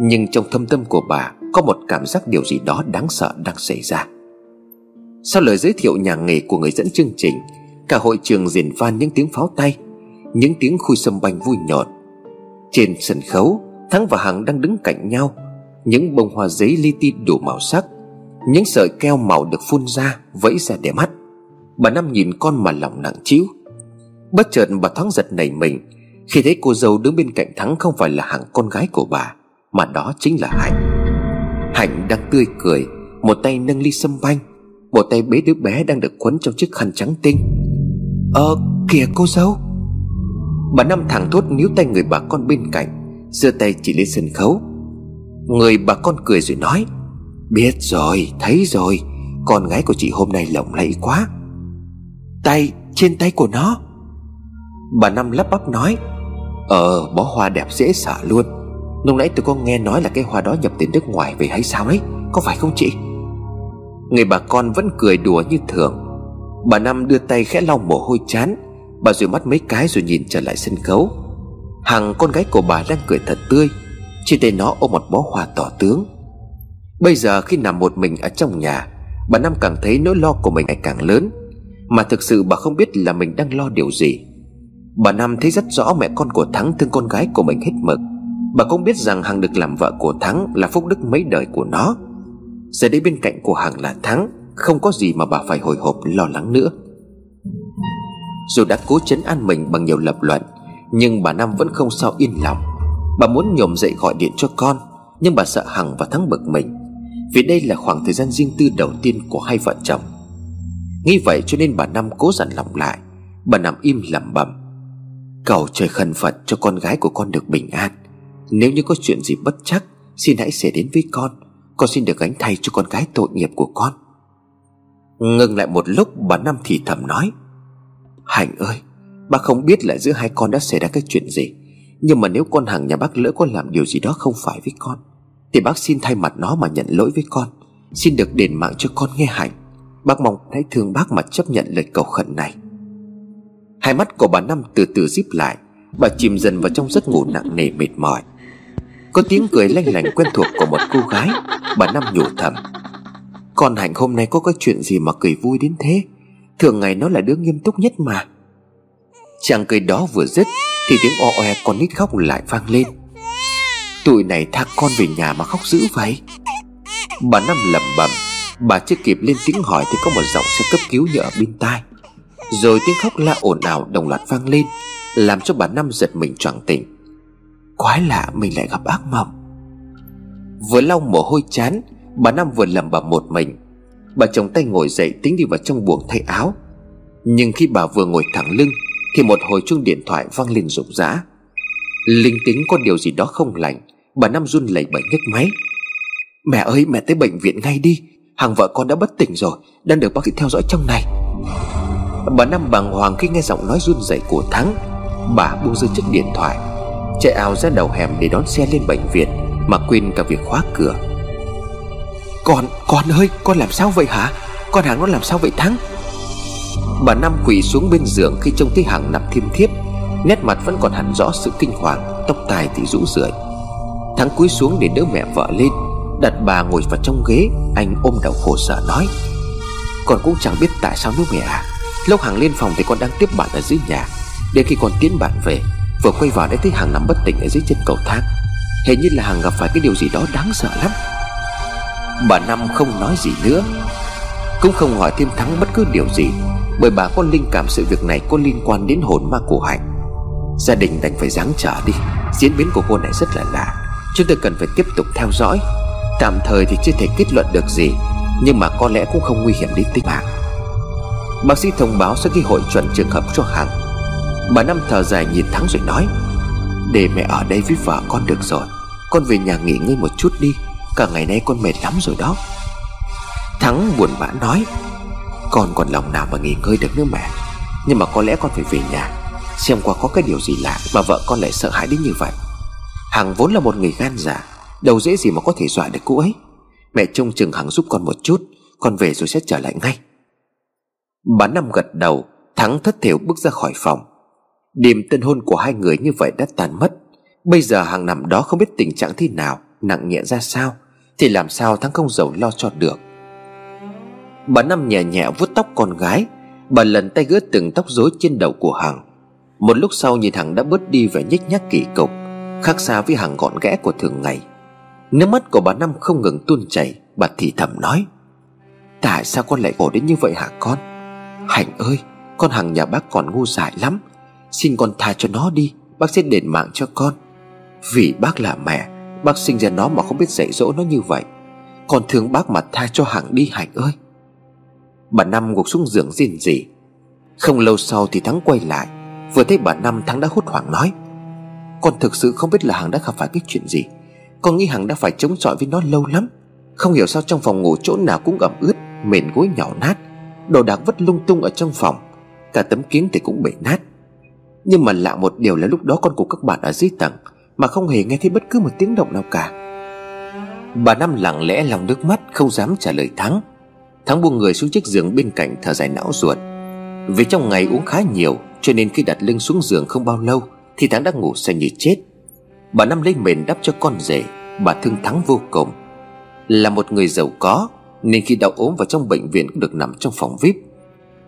nhưng trong thâm tâm của bà, Có một cảm giác điều gì đó đáng sợ đang xảy ra. Sau lời giới thiệu nhà nghề của người dẫn chương trình, Cả hội trường diễn van những tiếng pháo tay, Những tiếng khui sâm banh vui nhộn. Trên sân khấu, Thắng và Hằng đang đứng cạnh nhau, Những bông hoa giấy li ti đủ màu sắc, Những sợi keo màu được phun ra, Vẫy ra để mắt. Bà Năm nhìn con mà lòng nặng chiếu Bất chợt bà thoáng giật nảy mình, Khi thấy cô dâu đứng bên cạnh Thắng Không phải là hàng con gái của bà mà đó chính là Hạnh. Hạnh đang tươi cười Một tay nâng ly sâm banh Một tay bế đứa bé đang được quấn trong chiếc khăn trắng tinh. Ờ kìa cô dâu. Bà Năm thẳng thốt níu tay người bà con bên cạnh giơ tay chỉ lên sân khấu. Người bà con cười rồi nói Biết rồi, thấy rồi Con gái của chị hôm nay lộng lẫy quá. Tay, trên tay của nó. Bà Năm lắp bắp nói Ờ, bó hoa đẹp dễ sợ luôn. Lúc nãy tôi có nghe nói là cái hoa đó nhập từ nước ngoài về hay sao đấy Có phải không chị? Người bà con vẫn cười đùa như thường. Bà Năm đưa tay khẽ lau mồ hôi chán. Bà rồi mắt mấy cái rồi nhìn trở lại sân khấu. Hằng con gái của bà đang cười thật tươi. Trên tay nó ôm một bó hoa tỏ tướng. Bây giờ khi nằm một mình ở trong nhà, Bà Năm càng thấy nỗi lo của mình ngày càng lớn. Mà thực sự bà không biết là mình đang lo điều gì. Bà Năm thấy rất rõ mẹ con của Thắng thương con gái của mình hết mực. Bà cũng biết rằng Hằng được làm vợ của Thắng là phúc đức mấy đời của nó. Giờ đây bên cạnh của Hằng là Thắng, Không có gì mà bà phải hồi hộp, lo lắng nữa. Dù đã cố chấn an mình bằng nhiều lập luận, Nhưng bà Năm vẫn không sao yên lòng. Bà muốn nhổm dậy gọi điện cho con, Nhưng bà sợ Hằng và Thắng bực mình, Vì đây là khoảng thời gian riêng tư đầu tiên của hai vợ chồng. Nghĩ vậy cho nên bà Năm cố dặn lòng lại. Bà nằm im lẩm bẩm. Cầu trời khẩn Phật cho con gái của con được bình an. Nếu như có chuyện gì bất chắc, Xin hãy xảy đến với con. Con xin được gánh thay cho con gái tội nghiệp của con. Ngừng lại một lúc, bà Năm thì thầm nói. Hạnh ơi Bác không biết là giữa hai con đã xảy ra cái chuyện gì. Nhưng mà nếu con hàng nhà bác lỡ có làm điều gì đó không phải với con, Thì bác xin thay mặt nó mà nhận lỗi với con. Xin được đền mạng cho con nghe hạnh. Bác mong hãy thương bác mà chấp nhận lời cầu khẩn này. Hai mắt của bà Năm từ từ díp lại. Bà chìm dần vào trong giấc ngủ nặng nề mệt mỏi. Có tiếng cười lanh lành quen thuộc của một cô gái, Bà Năm nhủ thầm. Con Hạnh hôm nay có cái chuyện gì mà cười vui đến thế? Thường ngày nó là đứa nghiêm túc nhất mà. Chàng cười đó vừa dứt, Thì tiếng o oe con nít khóc lại vang lên. Tụi này thác con về nhà mà khóc dữ vậy? Bà Năm lẩm bẩm. Bà chưa kịp lên tiếng hỏi Thì có một giọng xe cấp cứu như ở bên tai. Rồi tiếng khóc la ồn ào đồng loạt vang lên, Làm cho bà Năm giật mình choàng tỉnh. Quái lạ mình lại gặp ác mộng. Vừa lau mồ hôi chán, Bà Năm vừa lầm bà một mình. Bà chồng tay ngồi dậy tính đi vào trong buồng thay áo. Nhưng khi bà vừa ngồi thẳng lưng, thì một hồi chuông điện thoại vang lên rụng rã. Linh tính có điều gì đó không lành, Bà Năm run lẩy bẩy nhấc máy. Mẹ ơi, mẹ tới bệnh viện ngay đi. Hàng vợ con đã bất tỉnh rồi, Đang được bác sĩ theo dõi trong này. Bà Năm bàng hoàng khi nghe giọng nói run rẩy của Thắng. Bà buông rơi chiếc điện thoại. Chạy ào ra đầu hẻm để đón xe lên bệnh viện Mà quên cả việc khóa cửa. Con, con ơi, con làm sao vậy hả? Con hàng nó làm sao vậy Thắng? Bà Năm quỳ xuống bên giường khi trông thấy Hằng nằm thiêm thiếp Nét mặt vẫn còn hẳn rõ sự kinh hoàng Tóc tài thì rũ rượi. Thắng cúi xuống để đỡ mẹ vợ lên Đặt bà ngồi vào trong ghế Anh ôm đầu khổ sở nói Con cũng chẳng biết tại sao nữa mẹ à. Lúc Hằng lên phòng thì con đang tiếp bạn ở dưới nhà Đến khi con tiến bạn về Vừa quay vào đã thấy Hằng nằm bất tỉnh ở dưới chân cầu thang. Hình như là Hằng gặp phải cái điều gì đó đáng sợ lắm. Bà Năm không nói gì nữa. Cũng không hỏi thêm Thắng bất cứ điều gì, Bởi bà có linh cảm sự việc này có liên quan đến hồn ma của Hạnh. Gia đình đành phải giáng trở đi. Diễn biến của cô này rất là lạ. Chúng tôi cần phải tiếp tục theo dõi. Tạm thời thì chưa thể kết luận được gì, Nhưng mà có lẽ cũng không nguy hiểm đến tính mạng. Bác sĩ thông báo sẽ ghi hội chuẩn trường hợp cho Hằng. Bà Năm thở dài nhìn Thắng rồi nói, Để mẹ ở đây với vợ con được rồi. Con về nhà nghỉ ngơi một chút đi. Cả ngày nay con mệt lắm rồi đó. Thắng buồn bã nói, Con còn lòng nào mà nghỉ ngơi được nữa mẹ? Nhưng mà có lẽ con phải về nhà. Xem qua có cái điều gì lạ Mà vợ con lại sợ hãi đến như vậy. Hằng vốn là một người gan dạ Đâu dễ gì mà có thể dọa được cô ấy. Mẹ trông chừng Hằng giúp con một chút, Con về rồi sẽ trở lại ngay. Bà Năm gật đầu, Thắng thất thiểu bước ra khỏi phòng. Đêm tân hôn của hai người như vậy đã tàn mất. Bây giờ hàng nằm đó không biết tình trạng thế nào, Nặng nhẹ ra sao, Thì làm sao Thắng không giàu lo cho được? Bà Năm nhẹ nhẹ vuốt tóc con gái, Bà lần tay gỡ từng tóc rối trên đầu của Hằng. Một lúc sau nhìn Hằng đã bớt đi vẻ nhích nhác kỳ cục, Khác xa với Hằng gọn ghẽ của thường ngày. Nước mắt của bà Năm không ngừng tuôn chảy, Bà thì thầm nói, Tại sao con lại khổ đến như vậy hả con? Hạnh ơi, Con Hằng nhà bác còn ngu dại lắm Xin con tha cho nó đi, Bác sẽ đền mạng cho con. Vì bác là mẹ, Bác sinh ra nó mà không biết dạy dỗ nó như vậy. Con thương bác mà tha cho Hằng đi, Hạnh ơi. Bà Năm gục xuống giường rên rỉ. Không lâu sau thì Thắng quay lại. Vừa thấy bà Năm, Thắng đã hốt hoảng nói. Con thực sự không biết là Hằng đã gặp phải cái chuyện gì. Con nghĩ Hằng đã phải chống chọi với nó lâu lắm. Không hiểu sao trong phòng ngủ chỗ nào cũng ẩm ướt, Mền gối nhỏ nát. Đồ đạc vất lung tung ở trong phòng. Cả tấm kiến thì cũng bể nát. Nhưng mà lạ một điều là lúc đó con của các bạn ở dưới tầng, Mà không hề nghe thấy bất cứ một tiếng động nào cả. Bà Năm lặng lẽ lòng nước mắt, Không dám trả lời Thắng. Thắng buông người xuống chiếc giường bên cạnh thở dài não ruột. Vì trong ngày uống khá nhiều, Cho nên khi đặt lưng xuống giường không bao lâu, Thì Thắng đã ngủ say như chết. Bà Năm lấy mền đắp cho con rể, Bà thương Thắng vô cùng. Là một người giàu có, Nên khi đau ốm vào trong bệnh viện cũng được nằm trong phòng VIP.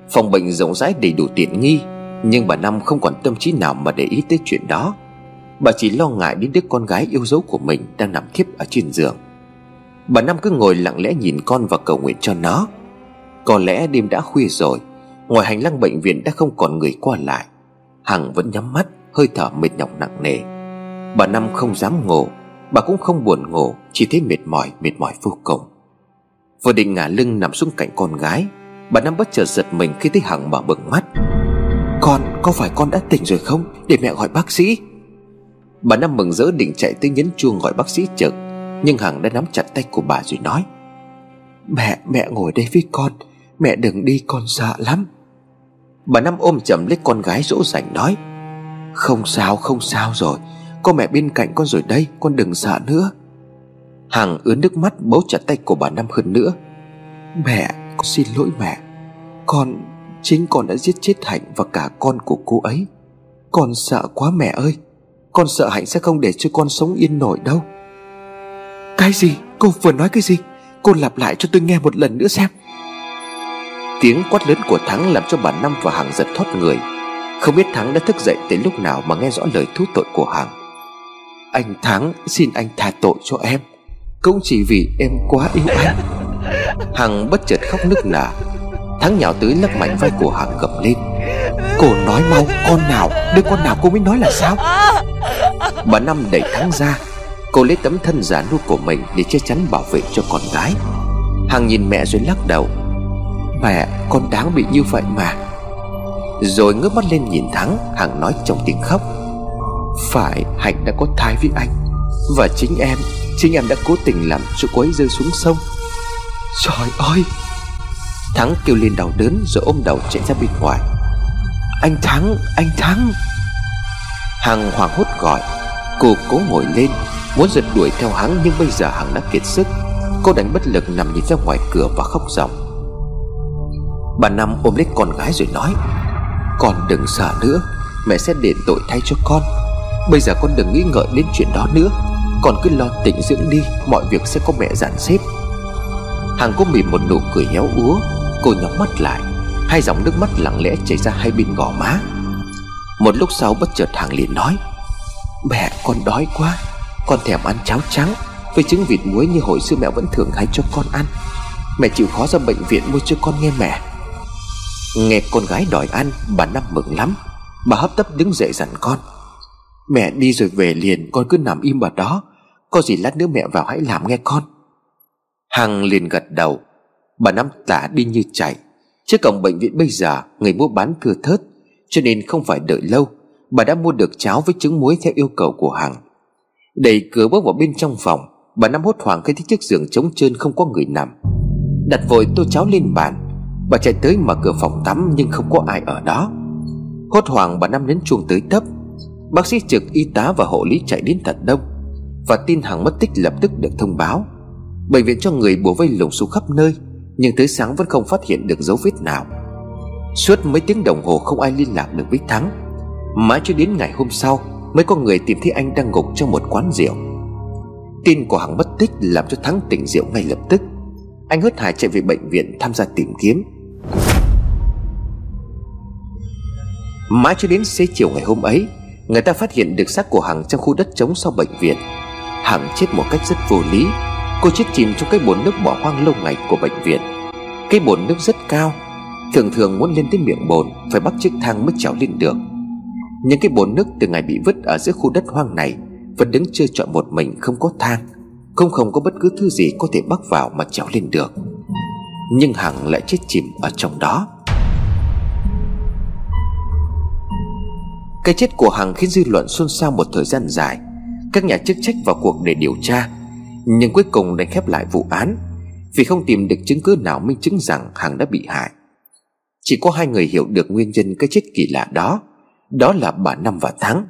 Phòng bệnh rộng rãi đầy đủ tiện nghi nhưng bà Năm không còn tâm trí nào mà để ý tới chuyện đó. Bà chỉ lo ngại đến đứa con gái yêu dấu của mình Đang nằm thiếp ở trên giường. Bà Năm cứ ngồi lặng lẽ nhìn con và cầu nguyện cho nó. Có lẽ đêm đã khuya rồi, Ngoài hành lang bệnh viện đã không còn người qua lại. Hằng vẫn nhắm mắt, Hơi thở mệt nhọc nặng nề. Bà Năm không dám ngủ, Bà cũng không buồn ngủ, Chỉ thấy mệt mỏi mệt mỏi vô cùng. Vừa định ngả lưng nằm xuống cạnh con gái, Bà Năm bất chợt giật mình khi thấy Hằng mở bừng mắt. Con có phải con đã tỉnh rồi không? Để mẹ gọi bác sĩ. Bà Năm mừng rỡ định chạy tới nhấn chuông gọi bác sĩ trực Nhưng Hằng đã nắm chặt tay của bà rồi nói, Mẹ mẹ ngồi đây với con. Mẹ đừng đi, con sợ lắm. Bà Năm ôm chầm lấy con gái dỗ dành nói, Không sao không sao rồi. Có mẹ bên cạnh con rồi đây, Con đừng sợ nữa. Hằng ướn nước mắt bấu chặt tay của bà Năm hơn nữa, Mẹ, con xin lỗi mẹ. Con Chính con đã giết chết Hạnh và cả con của cô ấy. Con sợ quá mẹ ơi. Con sợ Hạnh sẽ không để cho con sống yên nổi đâu. Cái gì? Cô vừa nói cái gì? Cô lặp lại cho tôi nghe một lần nữa xem. Tiếng quát lớn của Thắng làm cho bà Năm và Hằng giật thoát người. Không biết Thắng đã thức dậy tới lúc nào mà nghe rõ lời thú tội của Hằng. Anh Thắng, xin anh tha tội cho em. Cũng chỉ vì em quá yêu anh. Hằng bất chợt khóc nức nở. Thắng nhào tới lắc mạnh vai của Hằng gầm lên. Cô nói mau, con nào? Đứa con nào cô mới nói là sao? Bà Năm đẩy Thắng ra. Cô lấy tấm thân giả nua của mình Để che chắn bảo vệ cho con gái. Hằng nhìn mẹ rồi lắc đầu. Mẹ, con đáng bị như vậy mà. Rồi ngước mắt lên nhìn Thắng, Hằng nói trong tiếng khóc. Phải, Hạnh đã có thai với anh. Và chính em Chính em đã cố tình làm cho cô ấy rơi xuống sông. Trời ơi! Thắng kêu lên đau đớn rồi ôm đầu chạy ra bên ngoài. Anh Thắng Anh Thắng. Hằng hoảng hốt gọi. Cô cố ngồi lên, Muốn giật đuổi theo hắn nhưng bây giờ Hằng đã kiệt sức. Cô đánh bất lực nằm nhìn ra ngoài cửa và khóc ròng Bà Năm ôm lấy con gái rồi nói, Con đừng sợ nữa, Mẹ sẽ đền tội thay cho con. Bây giờ con đừng nghĩ ngợi đến chuyện đó nữa. Con cứ lo tỉnh dưỡng đi, Mọi việc sẽ có mẹ dàn xếp. Hằng cũng mỉm một nụ cười héo úa. Cô nhắm mắt lại. Hai dòng nước mắt lặng lẽ chảy ra hai bên gò má. Một lúc sau bất chợt Hằng liền nói, Mẹ, con đói quá. Con thèm ăn cháo trắng. Với trứng vịt muối như hồi xưa mẹ vẫn thường hay cho con ăn. Mẹ chịu khó ra bệnh viện mua cho con nghe mẹ. Nghe con gái đòi ăn, Bà Năm mừng lắm. Bà hấp tấp đứng dậy dặn con, Mẹ đi rồi về liền, Con cứ nằm im ở đó. Có gì lát nữa mẹ vào hãy làm nghe con. Hằng liền gật đầu. Bà Năm tả đi như chạy. Trước cổng bệnh viện bây giờ, Người mua bán thừa thớt, Cho nên không phải đợi lâu, Bà đã mua được cháo với trứng muối theo yêu cầu của Hằng Đẩy cửa bước vào bên trong phòng, Bà Năm hốt hoảng khi thấy chiếc giường trống trơn không có người nằm. Đặt vội tô cháo lên bàn, Bà chạy tới mở cửa phòng tắm nhưng không có ai ở đó. Hốt hoảng bà Năm đến chuông tới tấp. Bác sĩ trực y tá và hộ lý chạy đến thật đông Và tin Hằng mất tích lập tức được thông báo. Bệnh viện cho người bùa vây lùng xuống khắp nơi. Nhưng tới sáng vẫn không phát hiện được dấu vết nào. Suốt mấy tiếng đồng hồ không ai liên lạc được với Thắng. Mãi cho đến ngày hôm sau Mới có người tìm thấy anh đang gục trong một quán rượu. Tin của Hằng mất tích làm cho Thắng tỉnh rượu ngay lập tức. Anh hớt hải chạy về bệnh viện tham gia tìm kiếm. Mãi cho đến xế chiều ngày hôm ấy, Người ta phát hiện được xác của Hằng trong khu đất trống sau bệnh viện. Hằng chết một cách rất vô lý. Cô chết chìm trong cái bồn nước bỏ hoang lâu ngày của bệnh viện. Cái bồn nước rất cao, Thường thường muốn lên tới miệng bồn, Phải bắt chiếc thang mới trèo lên được. Những cái bồn nước từ ngày bị vứt ở giữa khu đất hoang này, Vẫn đứng chưa chọn một mình, không có thang Không không có bất cứ thứ gì có thể bắt vào mà trèo lên được. Nhưng Hằng lại chết chìm ở trong đó. Cái chết của Hằng khiến dư luận xôn xao một thời gian dài. Các nhà chức trách vào cuộc để điều tra nhưng cuối cùng đành khép lại vụ án. Vì không tìm được chứng cứ nào minh chứng rằng Hằng đã bị hại. Chỉ có hai người hiểu được nguyên nhân cái chết kỳ lạ đó. Đó là bà Năm và Thắng.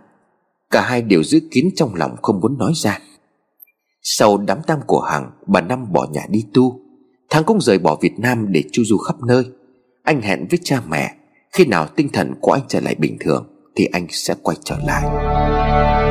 Cả hai đều giữ kín trong lòng không muốn nói ra. Sau đám tang của Hằng, Bà Năm bỏ nhà đi tu. Thắng cũng rời bỏ Việt Nam để chu du khắp nơi. Anh hẹn với cha mẹ. Khi nào tinh thần của anh trở lại bình thường, thì anh sẽ quay trở lại.